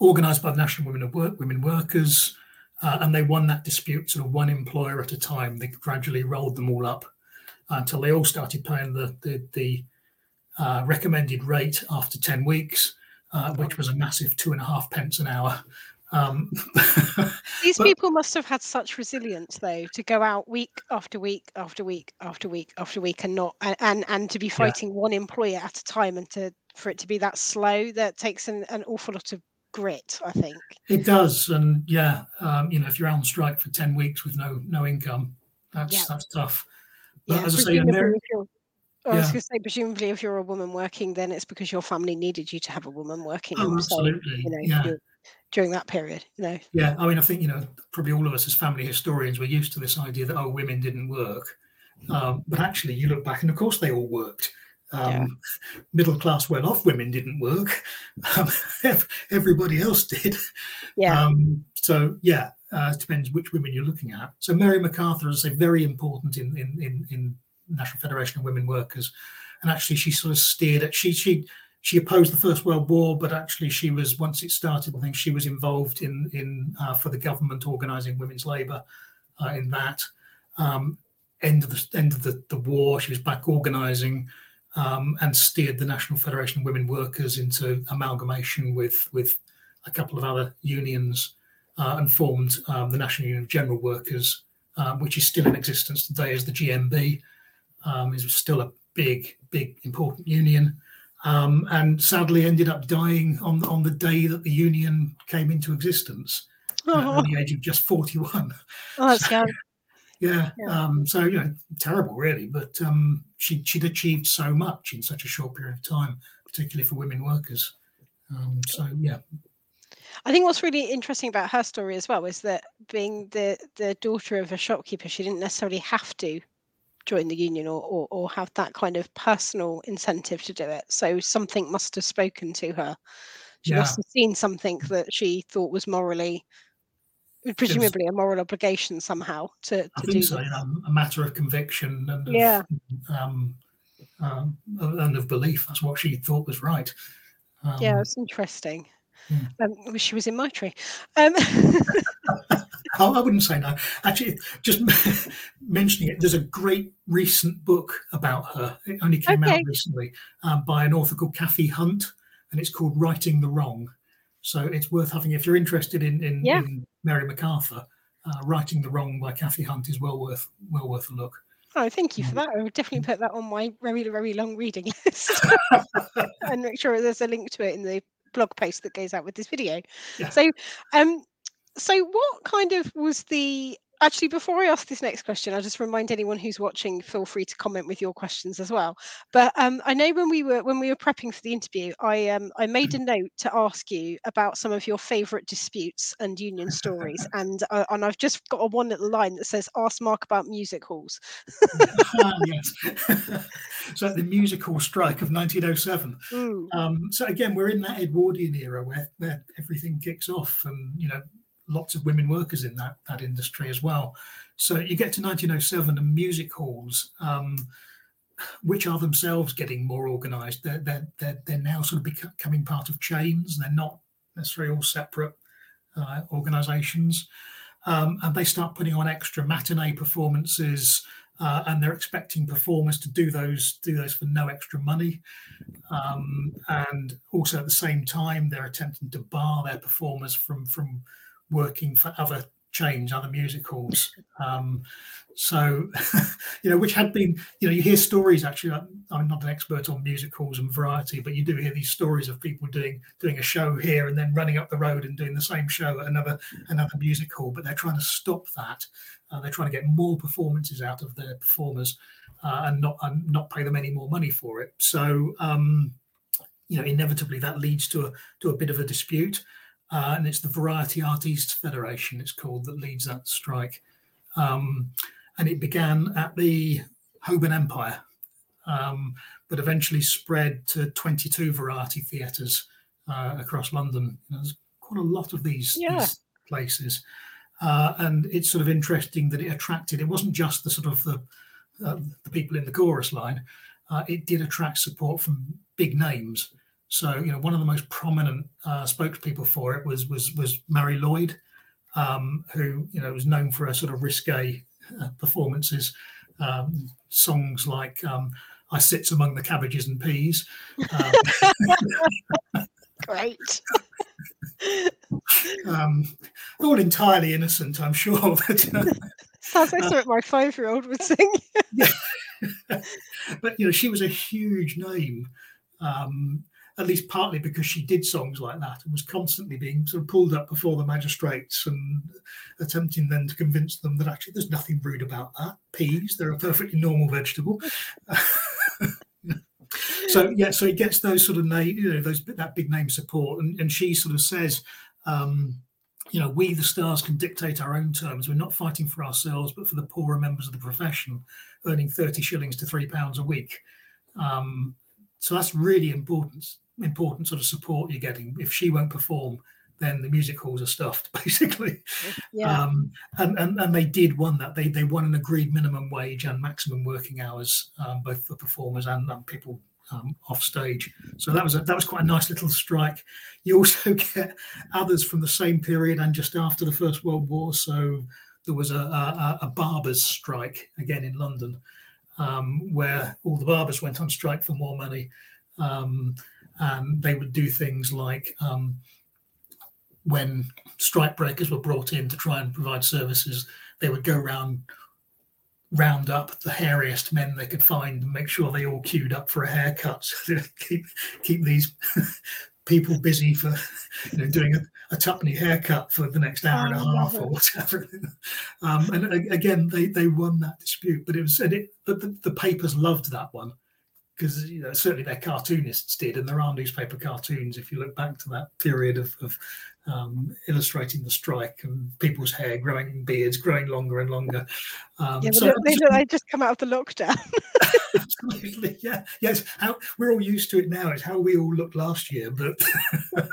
organised by the National Women of Work, Women Workers, uh, and they won that dispute sort of one employer at a time. They gradually rolled them all up until they all started paying the the, the uh, recommended rate after ten weeks, uh, which was a massive two and a half pence an hour. Um, These but, people must have had such resilience, though, to go out week after week after week after week after week, and not and and, to be fighting yeah. one employer at a time, and to for it to be that slow. That takes an, an awful lot of grit, I think. It does, and yeah, um, you know, if you're on strike for ten weeks with no no income, that's yeah. that's tough. But yeah, as I say, America, I was going to say, presumably, if you're a woman working, then it's because your family needed you to have a woman working. Oh, absolutely. So, you know, yeah during that period you know? Yeah i mean i think you know probably all of us as family historians were used to this idea that oh women didn't work. Um, but actually you look back and of course they all worked. Um, yeah. middle class well off women didn't work. Um, everybody else did. Yeah. Um, so yeah uh, it depends which women you're looking at. So mary macarthur is a very important in, in in in national federation of women workers. And actually she sort of steered it she she she opposed the First World War, but actually she was once it started. I think she was involved in in uh, for the government organising women's labour uh, in that. Um, end of the end of the, the war, she was back organising um, and steered the National Federation of Women Workers into amalgamation with with a couple of other unions uh, and formed um, the National Union of General Workers, um, which is still in existence today as the GMB. Um, is still a big, big, important union um, and sadly ended up dying on on the day that the union came into existence oh. at the age of just 41 oh that's so, yeah, yeah. Um, so you know terrible really but um, she, she'd achieved so much in such a short period of time particularly for women workers um, so yeah I think what's really interesting about her story as well is that being the the daughter of a shopkeeper, she didn't necessarily have to join the union or, or, or have that kind of personal incentive to do it. So something must have spoken to her. She yeah. must have seen something that she thought was morally, presumably a moral obligation somehow to, to I think do so. You know, a matter of conviction and of, yeah, um, um, and of belief. That's what she thought was right. Um, yeah, it's interesting. Yeah. Um, wish she was in my tree. Um, Oh, I wouldn't say no. Actually, just mentioning it, there's a great recent book about her. It only came okay. out recently um, by an author called Cathy Hunt, and it's called Righting the Wrong. So it's worth having if you're interested in in, yeah. in Mary MacArthur. Uh, Righting the Wrong by Cathy Hunt is well worth well worth a look. Oh, thank you for that. I would definitely put that on my very, very long reading list and make sure there's a link to it in the blog post that goes out with this video. Yeah. So, um, so what kind of was the actually before i ask this next question i'll just remind anyone who's watching feel free to comment with your questions as well but um, i know when we were when we were prepping for the interview i um, i made a mm. note to ask you about some of your favorite disputes and union stories and uh, and i've just got a one little line that says ask mark about music halls ah, yes so the music hall strike of 1907 mm. um, so again we're in that edwardian era where, where everything kicks off and you know lots of women workers in that that industry as well. So you get to 1907 and music halls um, which are themselves getting more organised. They're, they're they're they're now sort of becoming part of chains. They're not necessarily all separate uh, organisations, um, and they start putting on extra matinee performances. Uh, and they're expecting performers to do those do those for no extra money, um, and also at the same time they're attempting to bar their performers from from working for other chains, other music halls. Um, so, you know, which had been, you know, you hear stories. Actually, I'm not an expert on music halls and variety, but you do hear these stories of people doing doing a show here and then running up the road and doing the same show at another another music hall. But they're trying to stop that. Uh, they're trying to get more performances out of their performers uh, and not and not pay them any more money for it. So, um, you know, inevitably that leads to a to a bit of a dispute. Uh, and it's the Variety Artists Federation, it's called, that leads that strike. Um, and it began at the Holborn Empire, um, but eventually spread to 22 variety theatres uh, across London. There's quite a lot of these, yeah. these places. Uh, and it's sort of interesting that it attracted, it wasn't just the sort of the, uh, the people in the chorus line, uh, it did attract support from big names. So, you know, one of the most prominent uh, spokespeople for it was was was Marie Lloyd, um, who you know was known for her sort of risque uh, performances, um, songs like um, "I Sits Among the Cabbages and Peas." Um, Great. Um, all entirely innocent, I'm sure. But, uh, Sounds like something my five-year-old would sing. but you know, she was a huge name. Um, at least partly because she did songs like that and was constantly being sort of pulled up before the magistrates and attempting then to convince them that actually there's nothing rude about that. Peas, they're a perfectly normal vegetable. so yeah, so he gets those sort of name, you know, those that big name support, and, and she sort of says, um, you know, we the stars can dictate our own terms. We're not fighting for ourselves, but for the poorer members of the profession, earning thirty shillings to three pounds a week. Um, so that's really important important sort of support you're getting. If she won't perform, then the music halls are stuffed, basically. Yeah. Um, and, and and they did won that. They they won an agreed minimum wage and maximum working hours, um, both for performers and, and people um, off stage. So that was a, that was quite a nice little strike. You also get others from the same period and just after the First World War. So there was a, a, a barbers' strike again in London, um, where all the barbers went on strike for more money. Um, um, they would do things like um, when strike breakers were brought in to try and provide services, they would go around round up the hairiest men they could find and make sure they all queued up for a haircut. To keep keep these people busy for you know doing a, a tuppenny haircut for the next hour and a oh, half or whatever. Um, and again they they won that dispute but it was and it but the, the papers loved that one because you know certainly their cartoonists did, and there are newspaper cartoons if you look back to that period of, of um, illustrating the strike and people's hair growing, beards growing longer and longer. Um, yeah, so they, they just come out of the lockdown. absolutely, yeah, yes. How we're all used to it now. It's how we all looked last year, but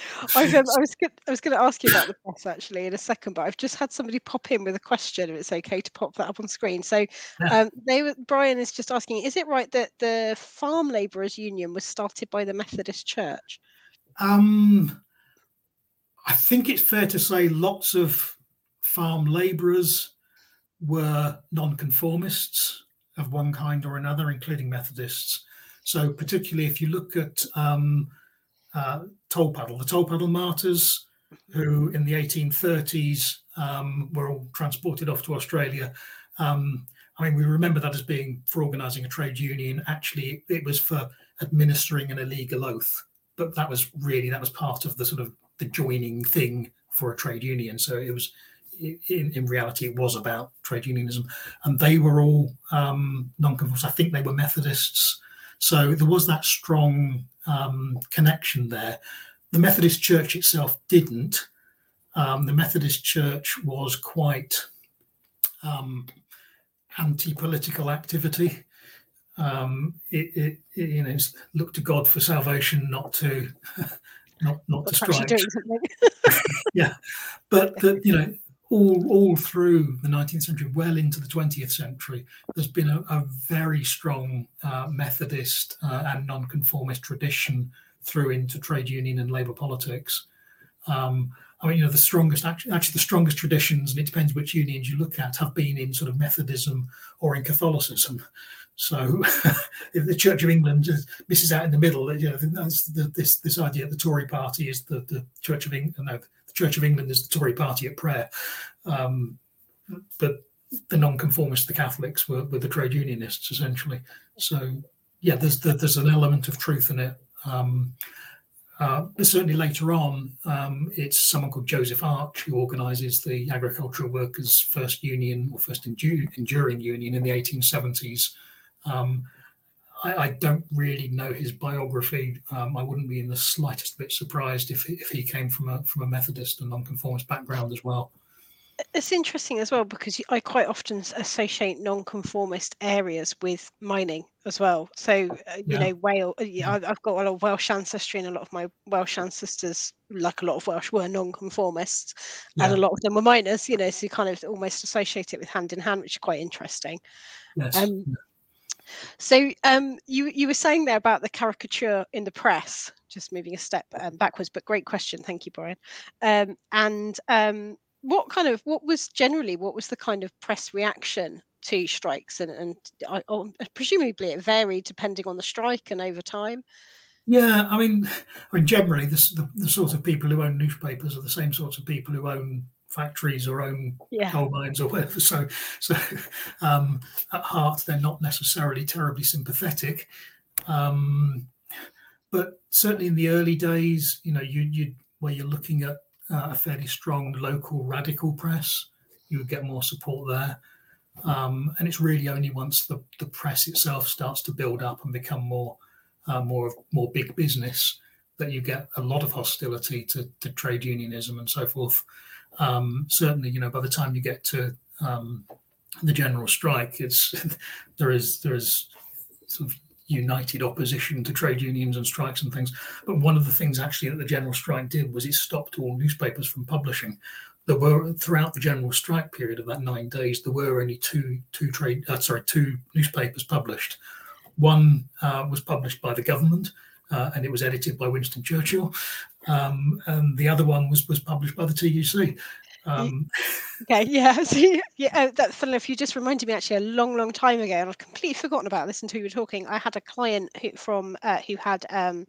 I, um, I was I was going to ask you about the press actually in a second, but I've just had somebody pop in with a question. If it's okay to pop that up on screen, so um, they were, Brian is just asking: Is it right that the Farm Labourers Union was started by the Methodist Church? Um, I think it's fair to say lots of farm labourers were nonconformists of one kind or another, including Methodists. So, particularly if you look at um, uh, Tolpuddle, the Tolpuddle martyrs, who in the 1830s um, were all transported off to Australia. Um, I mean, we remember that as being for organising a trade union. Actually, it was for administering an illegal oath, but that was really that was part of the sort of the joining thing for a trade union. So it was in, in reality it was about trade unionism, and they were all um, non-conformists. I think they were Methodists. So there was that strong um, connection there. The Methodist Church itself didn't. Um, the Methodist Church was quite um, anti-political activity. Um, it, it, it, you know look to God for salvation, not to not not to strike. yeah, but the, you know all all through the 19th century, well into the 20th century, there's been a, a very strong uh, Methodist uh, and nonconformist tradition through into trade union and labour politics. Um, I mean, you know, the strongest actually, actually the strongest traditions, and it depends which unions you look at, have been in sort of Methodism or in Catholicism. So, if the Church of England misses out in the middle, you know, that's this this idea that the Tory Party is the, the Church of England. No, Church of England is the Tory Party at prayer, um, but the non-conformists, the Catholics, were, were the trade unionists essentially. So, yeah, there's there's an element of truth in it. Um, uh, but certainly later on, um, it's someone called Joseph Arch who organises the agricultural workers' first union or first enduring union in the 1870s. Um, I, I, don't really know his biography. Um, I wouldn't be in the slightest bit surprised if, if he came from a from a Methodist and nonconformist background as well. It's interesting as well because I quite often associate non-conformist areas with mining as well. So uh, you yeah. know, Wales. Uh, yeah, I've got a lot of Welsh ancestry, and a lot of my Welsh ancestors, like a lot of Welsh, were non-conformists, yeah. and a lot of them were miners. You know, so you kind of almost associate it with hand in hand, which is quite interesting. Yes. Um, so um, you you were saying there about the caricature in the press. Just moving a step um, backwards, but great question. Thank you, Brian. Um, and um, what kind of what was generally what was the kind of press reaction to strikes and and I, oh, presumably it varied depending on the strike and over time. Yeah, I mean, I mean generally the, the, the sort of people who own newspapers are the same sorts of people who own factories or own yeah. coal mines or whatever. So, so um, at heart, they're not necessarily terribly sympathetic. Um, but certainly in the early days, you know, you you where you're looking at uh, a fairly strong local radical press, you would get more support there. Um, and it's really only once the, the press itself starts to build up and become more uh, more more big business that you get a lot of hostility to, to trade unionism and so forth. Um, certainly, you know, by the time you get to um, the general strike, it's there is there is sort of united opposition to trade unions and strikes and things. But one of the things actually that the general strike did was it stopped all newspapers from publishing. There were throughout the general strike period of that nine days, there were only two two trade uh, sorry two newspapers published. One uh, was published by the government, uh, and it was edited by Winston Churchill. Um, and the other one was was published by the TUC. Um, okay, yeah. So, yeah, uh, that funny enough, you just reminded me actually a long, long time ago, and I've completely forgotten about this until you were talking. I had a client who from uh, who had um,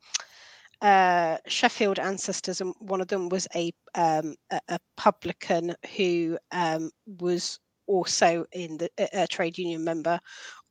uh, Sheffield ancestors, and one of them was a um, a, a, publican who um, was also in the a, a trade union member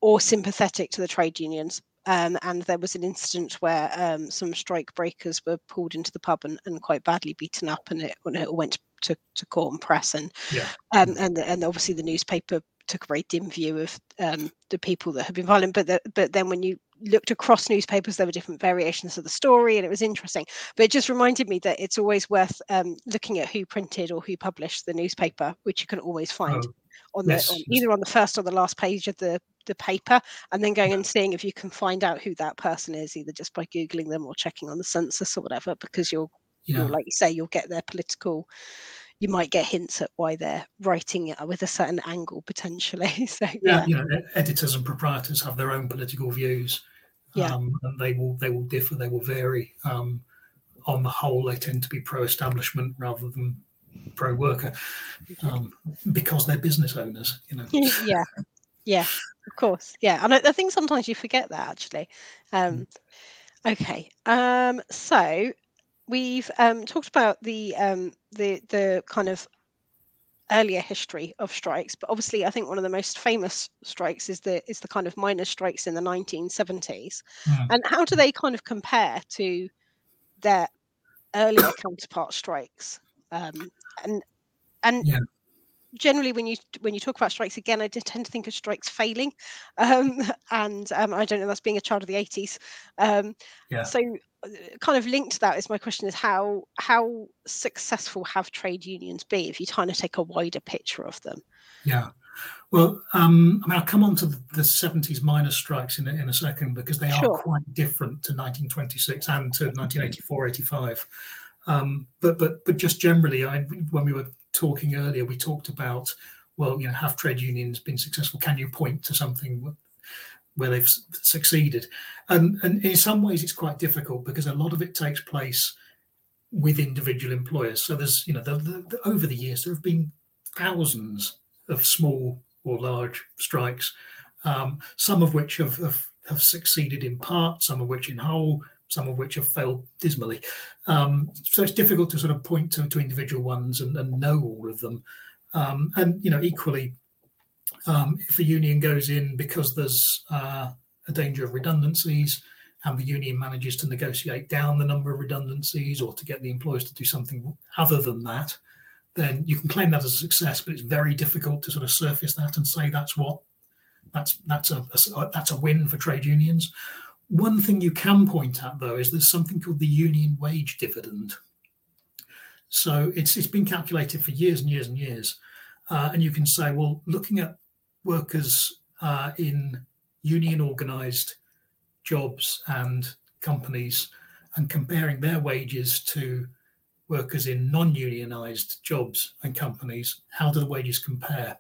or sympathetic to the trade unions um, and there was an incident where um, some strike breakers were pulled into the pub and, and quite badly beaten up, and it, it went to, to court and press, and yeah. um, and and obviously the newspaper took a very dim view of um, the people that had been violent. But the, but then when you looked across newspapers, there were different variations of the story, and it was interesting. But it just reminded me that it's always worth um, looking at who printed or who published the newspaper, which you can always find. Oh on the yes. on, either on the first or the last page of the the paper and then going and seeing if you can find out who that person is either just by googling them or checking on the census or whatever because you'll, yeah. you'll like you say you'll get their political you might get hints at why they're writing it with a certain angle potentially so yeah, yeah. you know editors and proprietors have their own political views yeah. Um, and they will they will differ they will vary um, on the whole they tend to be pro-establishment rather than pro worker um, because they're business owners you know. Yeah. Yeah of course. Yeah and I, I, think sometimes you forget that actually. Um, mm. okay um, so we've um, talked about the um, the the kind of earlier history of strikes but obviously i think one of the most famous strikes is the is the kind of miners strikes in the 1970s mm. and how do they kind of compare to their earlier counterpart strikes? Um, and and yeah. generally when you when you talk about strikes again i tend to think of strikes failing um, and um, i don't know that's being a child of the 80s um, yeah. so uh, kind of linked to that is my question is how how successful have trade unions been if you kind of take a wider picture of them yeah well, um, I mean, I'll come on to the, the 70s miners' strikes in a, in a second because they sure. are quite different to 1926 and to 1984 85. Um, but but but just generally, I, when we were talking earlier, we talked about, well, you know, have trade unions been successful? Can you point to something where they've succeeded? And, and in some ways, it's quite difficult because a lot of it takes place with individual employers. So there's, you know, the, the, the, over the years, there have been thousands of small or large strikes, um, some of which have, have, have succeeded in part, some of which in whole, some of which have failed dismally. Um, so it's difficult to sort of point to, to individual ones and, and know all of them. Um, and you know, equally, um, if a union goes in because there's uh, a danger of redundancies, and the union manages to negotiate down the number of redundancies or to get the employers to do something other than that, then you can claim that as a success. But it's very difficult to sort of surface that and say that's what that's that's a, a that's a win for trade unions. One thing you can point at though is there's something called the union wage dividend. So it's it's been calculated for years and years and years, uh, and you can say, well, looking at workers uh, in union organised jobs and companies and comparing their wages to workers in non-unionized jobs and companies how do the wages compare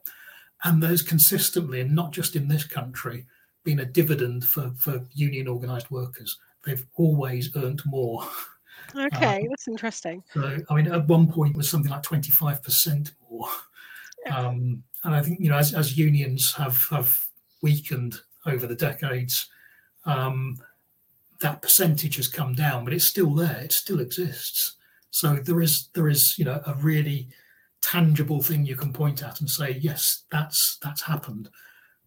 and those consistently and not just in this country been a dividend for, for union organized workers they've always earned more okay um, that's interesting so i mean at one point it was something like 25% more um, and i think you know as, as unions have have weakened over the decades um, that percentage has come down, but it's still there. It still exists. So there is there is you know a really tangible thing you can point at and say yes, that's that's happened.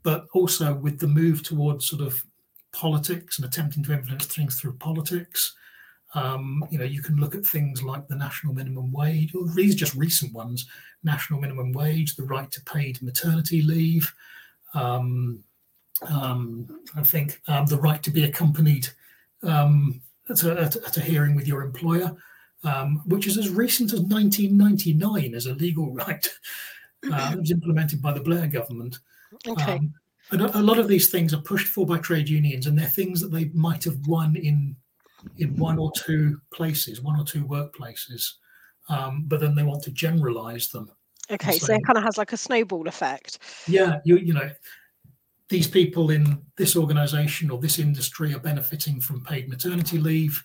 But also with the move towards sort of politics and attempting to influence things through politics, um, you know, you can look at things like the national minimum wage, or these just recent ones: national minimum wage, the right to paid maternity leave, um, um, I think um, the right to be accompanied um, at, a, at, a, hearing with your employer, um, which is as recent as 1999 as a legal right. Uh, it was implemented by the Blair government. Okay. Um, and a, a, lot of these things are pushed for by trade unions, and they're things that they might have won in in one or two places, one or two workplaces, um, but then they want to generalize them. Okay, so it kind of has like a snowball effect. Yeah, you you know, these people in this organization or this industry are benefiting from paid maternity leave.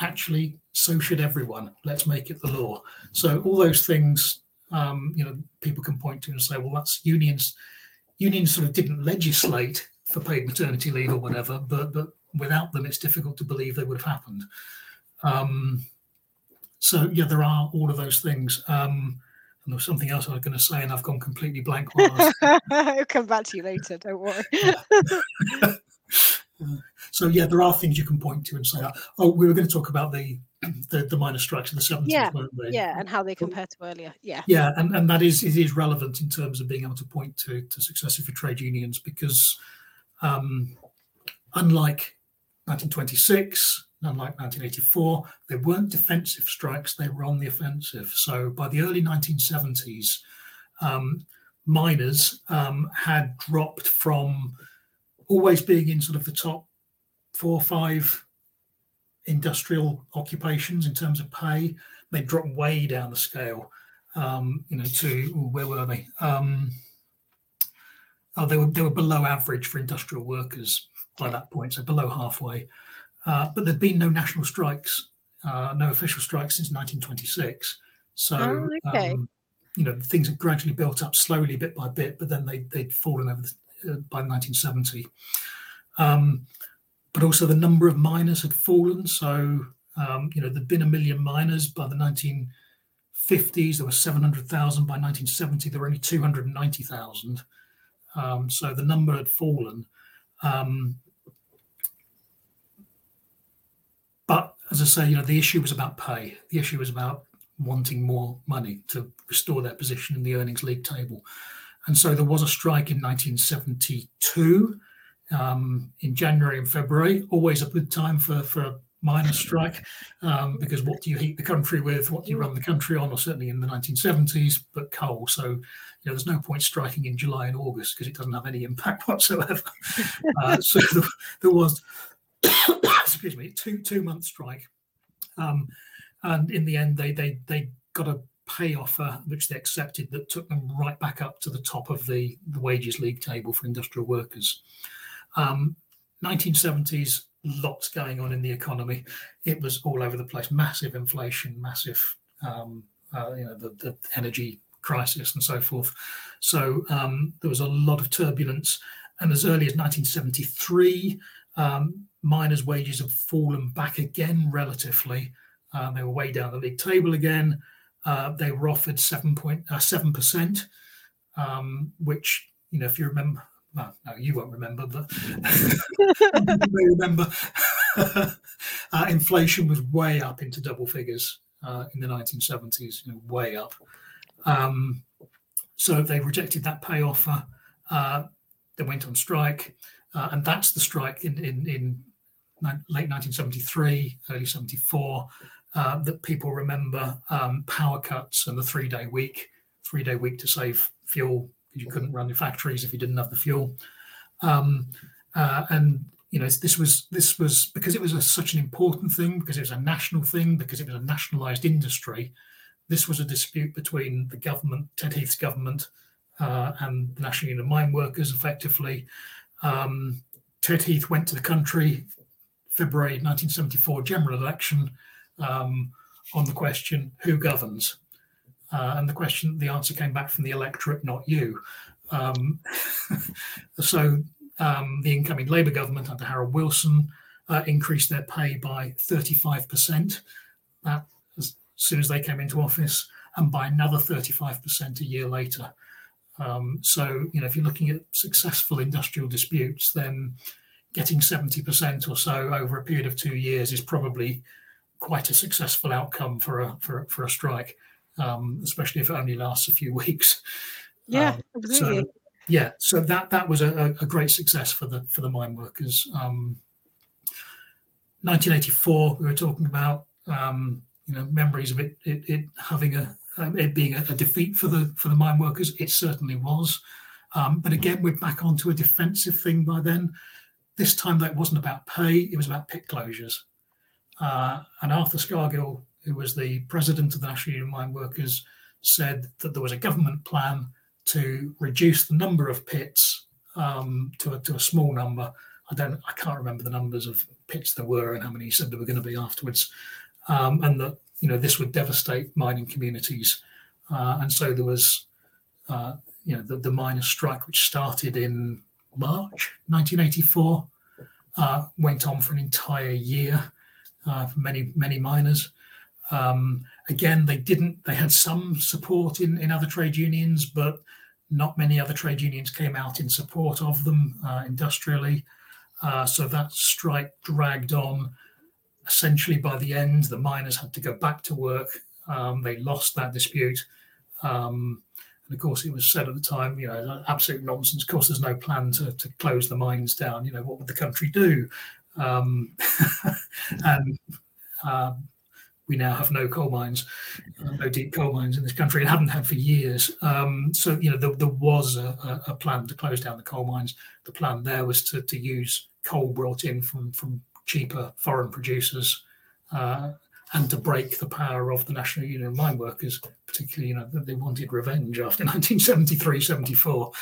Actually, so should everyone. Let's make it the law. So all those things, um, you know, people can point to and say, well, that's unions. Unions sort of didn't legislate for paid maternity leave or whatever, but but without them, it's difficult to believe they would have happened. Um, so yeah, there are all of those things. Um, and there was something else I was going to say, and I've gone completely blank. I'll come back to you later. Don't worry. so yeah, there are things you can point to and say, "Oh, we were going to talk about the the, the miner strikes of the seventies, yeah, yeah, and how they compare to earlier, yeah, yeah, and, and that is it is relevant in terms of being able to point to to successes for trade unions because, um, unlike 1926, unlike 1984, they weren't defensive strikes, they were on the offensive. So by the early 1970s, um, miners um, had dropped from always being in sort of the top four or five industrial occupations in terms of pay. They dropped way down the scale, um, you know, to where were they? Um, oh, they were they were below average for industrial workers by that point, so below halfway. Uh, but there'd been no national strikes, uh, no official strikes since 1926. So, oh, okay. um, you know, things had gradually built up slowly, bit by bit, but then they, they'd fallen over the, uh, by 1970. Um, but also the number of miners had fallen. So, um, you know, there'd been a million miners by the 1950s. There were 700,000. By 1970, there were only 290,000. Um, so the number had fallen. Um, But as I say, you know, the issue was about pay. The issue was about wanting more money to restore their position in the earnings league table. And so there was a strike in 1972 um, in January and February. Always a good time for, for a miner strike um, because what do you heat the country with? What do you run the country on? Or certainly in the 1970s, but coal. So, you know, there's no point striking in July and August because it doesn't have any impact whatsoever. uh, so there, there was excuse me, two two month strike, um, and in the end they they they got a pay offer which they accepted that took them right back up to the top of the, the wages league table for industrial workers. Um, 1970s, lots going on in the economy. It was all over the place, massive inflation, massive, um, uh, you know, the, the, energy crisis and so forth. So um, there was a lot of turbulence. And as early as 1973, um, miners' wages have fallen back again relatively. Uh, they were way down the league table again. Uh, they were offered 7.7 uh, percent, um, which you know, if you remember, well, no, you won't remember, but you may remember. uh, inflation was way up into double figures uh, in the 1970s, you know, way up. Um, so they rejected that pay offer. Uh, they went on strike, uh, and that's the strike in, in, in late 1973, early 74 uh, that people remember um, power cuts and the three day week, three day week to save fuel you couldn't run your factories if you didn't have the fuel. Um, uh, and you know this was this was because it was a, such an important thing because it was a national thing because it was a nationalized industry this was a dispute between the government ted heath's government uh, and the national union of mine workers effectively um, ted heath went to the country february 1974 general election um, on the question who governs, uh, and the question, the answer came back from the electorate, not you. Um, so um, the incoming Labour government under Harold Wilson uh, increased their pay by 35%. That as soon as they came into office, and by another 35% a year later. Um, so, you know, if you're looking at successful industrial disputes, then getting 70% or so over a period of two years is probably quite a successful outcome for a for, for a strike, um, especially if it only lasts a few weeks. Yeah, um, absolutely. So, yeah, so that that was a, a, great success for the for the mine workers. Um, 1984, we were talking about um, you know memories of it it, it having a um, it being a, a, defeat for the for the mine workers. It certainly was. Um, but again, we're back onto a defensive thing by then. This time, that wasn't about pay; it was about pit closures. Uh, and Arthur Scargill, who was the president of the National Union of Mine Workers, said that there was a government plan to reduce the number of pits um, to, a, to a small number. I don't, I can't remember the numbers of pits there were and how many he said there were going to be afterwards, um, and that you know this would devastate mining communities. Uh, and so there was, uh, you know, the, the miners' strike, which started in March 1984, uh, went on for an entire year uh, for many many miners. Um, again, they didn't. They had some support in in other trade unions, but not many other trade unions came out in support of them uh, industrially. Uh, so that strike dragged on. Essentially, by the end, the miners had to go back to work. Um, they lost that dispute. Um, and of course, it was said at the time, you know, absolute nonsense. Of course, there's no plan to, to close the mines down. You know, what would the country do? Um, and um, we now have no coal mines, uh, no deep coal mines in this country, and haven't had for years. Um, so, you know, there, there was a, a, plan to close down the coal mines. The plan there was to, to use coal brought in from, from cheaper foreign producers uh, and to break the power of the National Union of Mine Workers, particularly, you know, that they wanted revenge after 1973 74.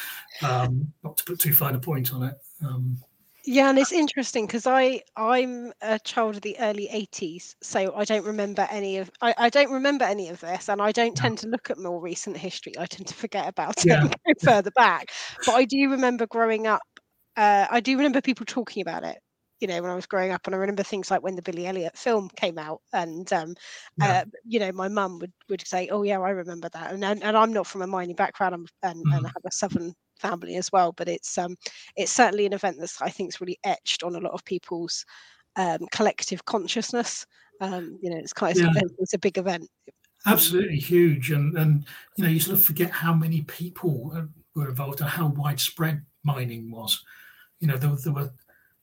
Um, not to put too fine a point on it. Um, yeah, and it's interesting because I I'm a child of the early 80s, so I don't remember any of I, I don't remember any of this, and I don't tend to look at more recent history. I tend to forget about it Yeah. and go further back. But I do remember growing up. Uh, I do remember people talking about it. You know, when I was growing up, and I remember things like when the Billy Elliot film came out, and um, Yeah. uh, you know, my mum would would say, "Oh yeah, I remember that," and and, and I'm not from a mining background, I'm, and and I Mm. have a southern family as well. But it's um it's certainly an event that's I think is really etched on a lot of people's um, collective consciousness. Um, you know, it's quite Yeah. a, it's a big event. Absolutely huge, and and you know you sort of forget how many people uh, were involved and how widespread mining was. You know, there, were- there were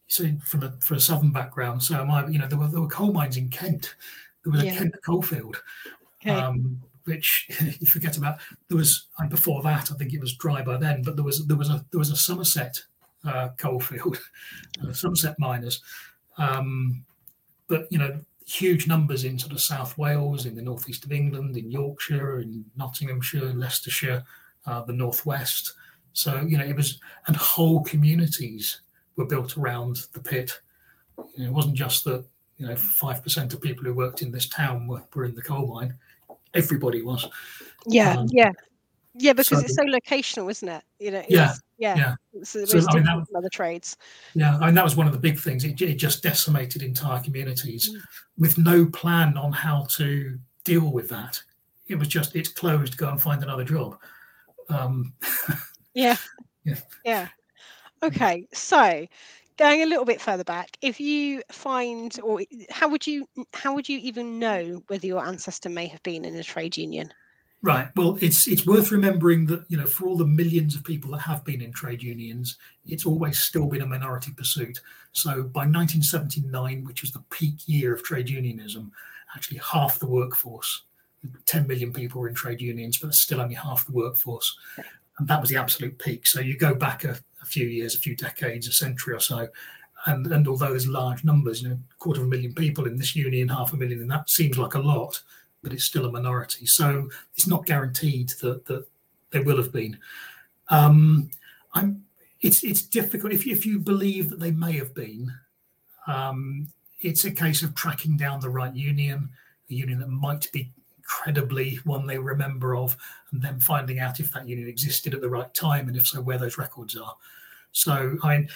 so from a from a southern background, so my you know there were there were coal mines in Kent. There was a Yeah. Kent coalfield, Okay. um, which you forget about. There was and before that, I think it was dry by then, but there was there was a there was a Somerset uh, coalfield, uh, Somerset miners. Um, but you know, huge numbers in sort of South Wales, in the northeast of England, in Yorkshire, in Nottinghamshire, Leicestershire, uh, the northwest. So you know it was, and whole communities were built around the pit. You know, it wasn't just that you know five percent of people who worked in this town were, were in the coal mine. Everybody was. Yeah, um, yeah, yeah, because so, it's so locational, isn't it? You know. Yeah. Yeah. yeah. So, so I mean, that, other trades. Yeah, I mean that was one of the big things. It, it just decimated entire communities mm. with no plan on how to deal with that. It was just it's closed. Go and find another job. Um, yeah. Yeah. Yeah. Okay, so going a little bit further back, if you find, or how would you, how would you even know whether your ancestor may have been in a trade union? Right. Well, it's it's worth remembering that you know for all the millions of people that have been in trade unions, it's always still been a minority pursuit. So by 1979, which was the peak year of trade unionism, actually half the workforce, 10 million people were in trade unions, but still only half the workforce, and that was the absolute peak. So you go back a, a few years, a few decades, a century or so, and and although there's large numbers, you know, quarter of a million people in this union, half a million and that seems like a lot but it's still a minority. So it's not guaranteed that that there will have been. Um, I'm. It's it's difficult if you, if you believe that they may have been. Um, it's a case of tracking down the right union, a union that might be credibly one they remember of, and then finding out if that union existed at the right time, and if so, where those records are. So, I mean,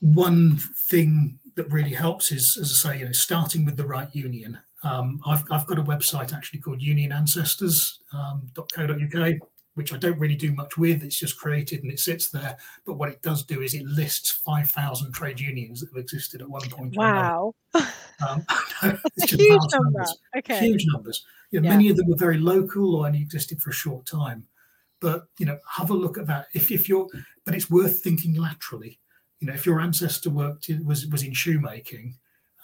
one thing that really helps is, as I say, you know, starting with the right union um, I've, I've got a website actually called unionancestors.co.uk, um, which I don't really do much with. It's just created and it sits there. But what it does do is it lists 5,000 trade unions that have existed at one point. Wow. Um, it's huge number. Numbers, okay. Huge numbers. You know, yeah. Many of them were very local or only existed for a short time. But, you know, have a look at that. If, if you're, but it's worth thinking laterally. You know, if your ancestor worked in, was was in shoemaking,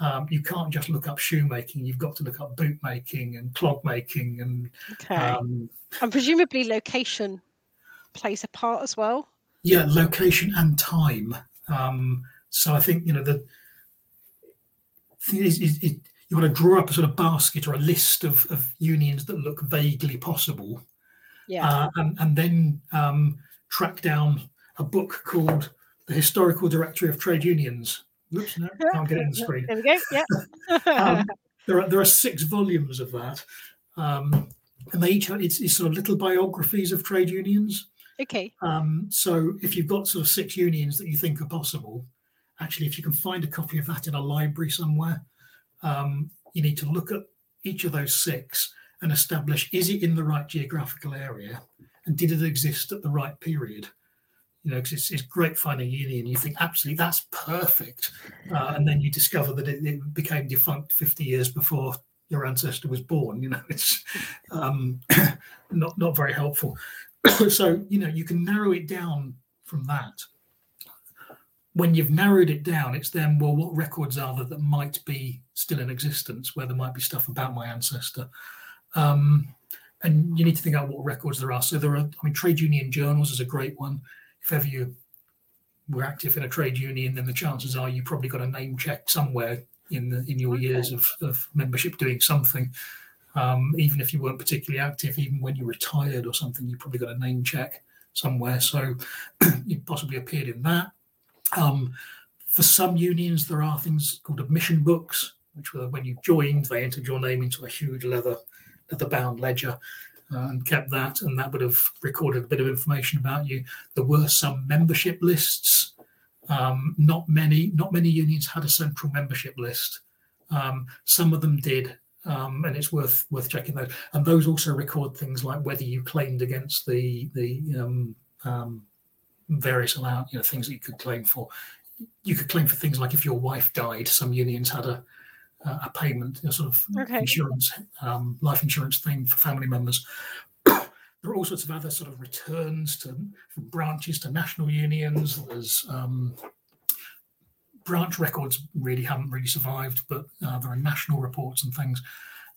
um, you can't just look up shoemaking. You've got to look up boot making and clog making and. Okay. Um, and presumably location plays a part as well. Yeah, location and time. Um, so I think you know the thing is, is it, you want to draw up a sort of basket or a list of, of unions that look vaguely possible. Yeah. Uh, and, and then um, track down a book called The Historical Directory of Trade Unions Oops, no, can't get it on the screen. There we go. Yeah. um, there are there are six volumes of that, um, and they each have, it's, it's, sort of little biographies of trade unions. Okay. Um, so if you've got sort of six unions that you think are possible, actually, if you can find a copy of that in a library somewhere, um, you need to look at each of those six and establish is it in the right geographical area and did it exist at the right period you know, because it's, it's great finding union. You think, absolutely, that's perfect. Uh, and then you discover that it, it, became defunct 50 years before your ancestor was born. You know, it's um, not, not very helpful. so, you know, you can narrow it down from that. When you've narrowed it down, it's then, well, what records are there that might be still in existence, where there might be stuff about my ancestor? Um, and you need to think out what records there are. So there are, I mean, trade union journals is a great one if ever you were active in a trade union, then the chances are you probably got a name check somewhere in the, in your okay. years of, of membership doing something. Um, even if you weren't particularly active, even when you retired or something, you probably got a name check somewhere. So you possibly appeared in that. Um, for some unions, there are things called admission books, which were when you joined, they entered your name into a huge leather leather bound ledger uh, and kept that, and that would have recorded a bit of information about you. There were some membership lists. Um, not many, not many unions had a central membership list. Um, some of them did, um, and it's worth worth checking those. And those also record things like whether you claimed against the the um, um, various allowance, you know, things that you could claim for. You could claim for things like if your wife died. Some unions had a uh, a payment, a sort of okay. insurance, um, life insurance thing for family members. there are all sorts of other sort of returns to from branches to national unions. There's um, branch records really haven't really survived, but uh, there are national reports and things.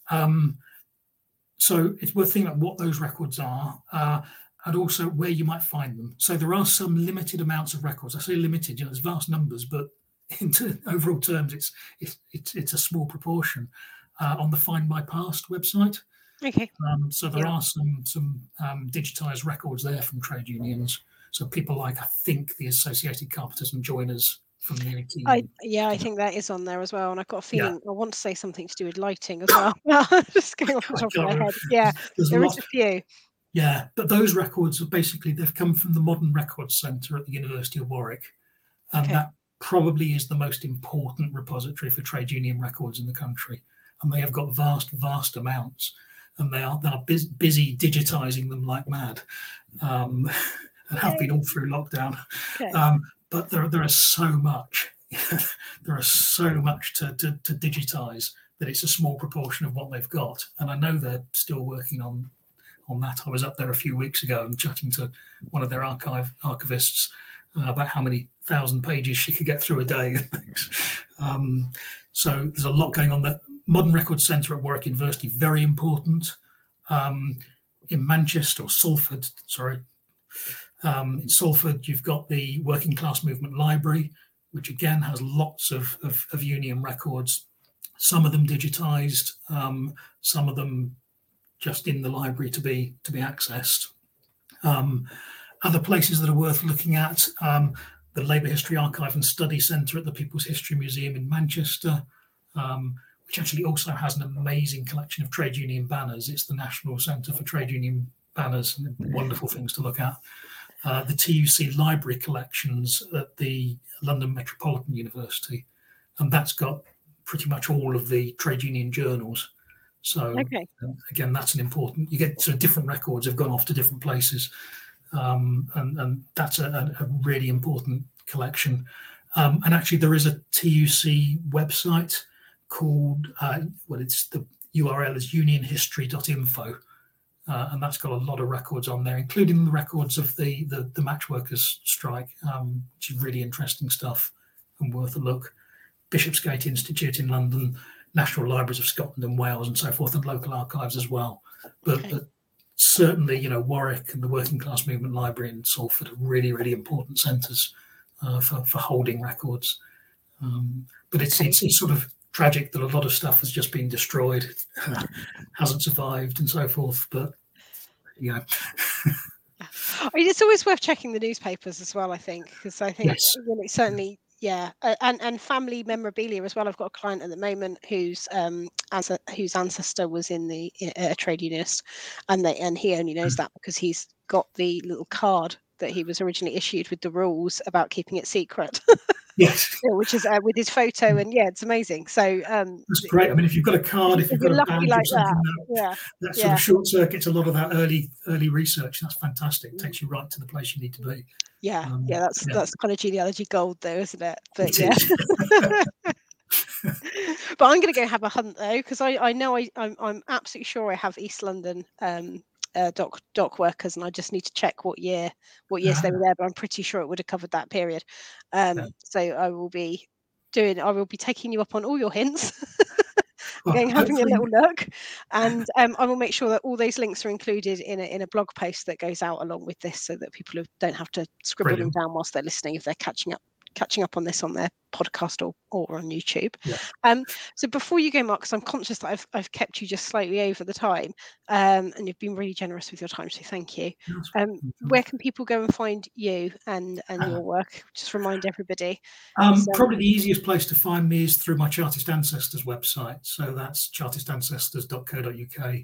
Um, so it's worth thinking about what those records are. Uh, and also where you might find them. So there are some limited amounts of records. I say limited, you know, there's vast numbers, but into overall terms, it's it's it's, it's a small proportion. Uh, on the Find My Past website, Okay. um, so there Yeah. are some some um, digitized records there from trade unions. So people like I think the Associated Carpenters and Joiners from the 18. I yeah, I think that is on there as well, and I've got a Yeah. feeling I want to say something to do with lighting as well. Just going off the top of my head. Yeah, There's a there lot. is a few. Yeah, but those records are basically they've come from the Modern Records Centre at the University of Warwick, and Okay. that probably is the most important repository for trade union records in the country. And they have got vast, vast amounts, and they are they are bus- busy digitising them like mad, um, and have been all through lockdown. Okay. Um, but there there is so much, there is so much to, to to digitise that it's a small proportion of what they've got. And I know they're still working on on that. I was up there a few weeks ago and chatting to one of their archive archivists uh, about how many thousand pages she could get through a day. and things. um, so there's a lot going on. The Modern Records Centre at Warwick University very important. Um, in Manchester or Salford, sorry, um, in Salford you've got the Working Class Movement Library, which again has lots of, of, of union records. Some of them digitised, um, some of them just in the library to be to be accessed. Um, other places that are worth looking at: um, the Labour History Archive and Study Centre at the People's History Museum in Manchester, um, which actually also has an amazing collection of trade union banners. It's the National Centre for Trade Union Banners, and wonderful things to look at. Uh, the TUC Library collections at the London Metropolitan University, and that's got pretty much all of the trade union journals. So Okay. um, again, that's an important. You get sort of different records have gone off to different places, um, and and that's a, a, really important collection. Um, and actually, there is a TUC website called uh, well, it's the URL is unionhistory.info, uh, and that's got a lot of records on there, including the records of the the, the match workers strike, um, which is really interesting stuff and worth a look. Bishopsgate Institute in London, National Libraries of Scotland and Wales, and so forth, and local archives as well. But, Okay. but certainly, you know, Warwick and the Working Class Movement Library in Salford are really, really important centres uh, for, for holding records. Um, but it's, it's it's sort of tragic that a lot of stuff has just been destroyed, hasn't survived, and so forth. But you know, I mean, it's always worth checking the newspapers as well. I think because I think Yes. you know, certainly, yeah, and and family memorabilia as well. I've got a client at the moment whose um ansa- whose ancestor was in the a trade unionist, and they and he only knows that because he's got the little card that he was originally issued with the rules about keeping it secret, yes, Yeah, which is uh, with his photo, and yeah, it's amazing. So um, that's great. I mean, if you've got a card, if you've got a lucky badge like or something, that, that, yeah, that sort Yeah. of short circuits a lot of that early early research. That's fantastic. Takes you right to the place you need to be. yeah, Um, yeah. That's yeah. that's kind of genealogy gold, though, isn't it? But It yeah. but I'm going to go have a hunt though because I, I know I I'm, I'm absolutely sure I have East London um, uh, dock dock workers and I just need to check what year what years they were there but I'm pretty sure it would have covered that period. Um, Yeah. so I will be doing I will be taking you up on all your hints. Going having a little look. And um, I will make sure that all those links are included in a, in a blog post that goes out along with this so that people don't have to scribble Brilliant. them down whilst they're listening if they're catching up catching up on this on their podcast or, or on YouTube. Yeah. Um, so before you go, Mark, 'cause I'm conscious that I've, I've kept you just slightly over the time um, and you've been really generous with your time, so thank you. Um, where can people go and find you and, and your work? Just remind everybody. Um, So- probably the easiest place to find me is through my Chartist Ancestors website. So that's chartistancestors.co.uk.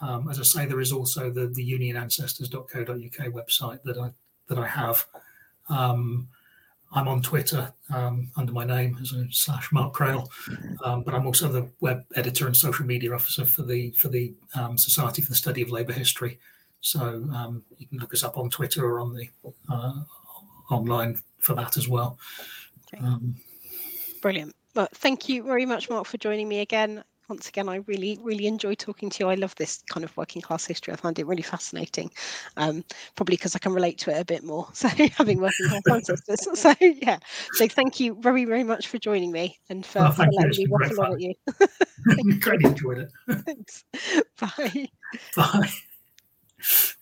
Um, as I say, there is also the, the unionancestors.co.uk website that I that I have. Um, I'm on Twitter um, under my name as a slash Mark Crail, um, but I'm also the web editor and social media officer for the for the um, Society for the Study of Labour History. So um, you can look us up on Twitter or on the uh, online for that as well. Um, Brilliant. Well, thank you very much, Mark, for joining me again. Once again, I really, really enjoy talking to you. I love this kind of working class history. I find it really fascinating. Um, probably because I can relate to it a bit more. So having working class ancestors. So yeah. So thank you very, very much for joining me and for, Well, for you. letting It's me waffle on at you. Greatly enjoyed it. Thanks. Bye. Bye.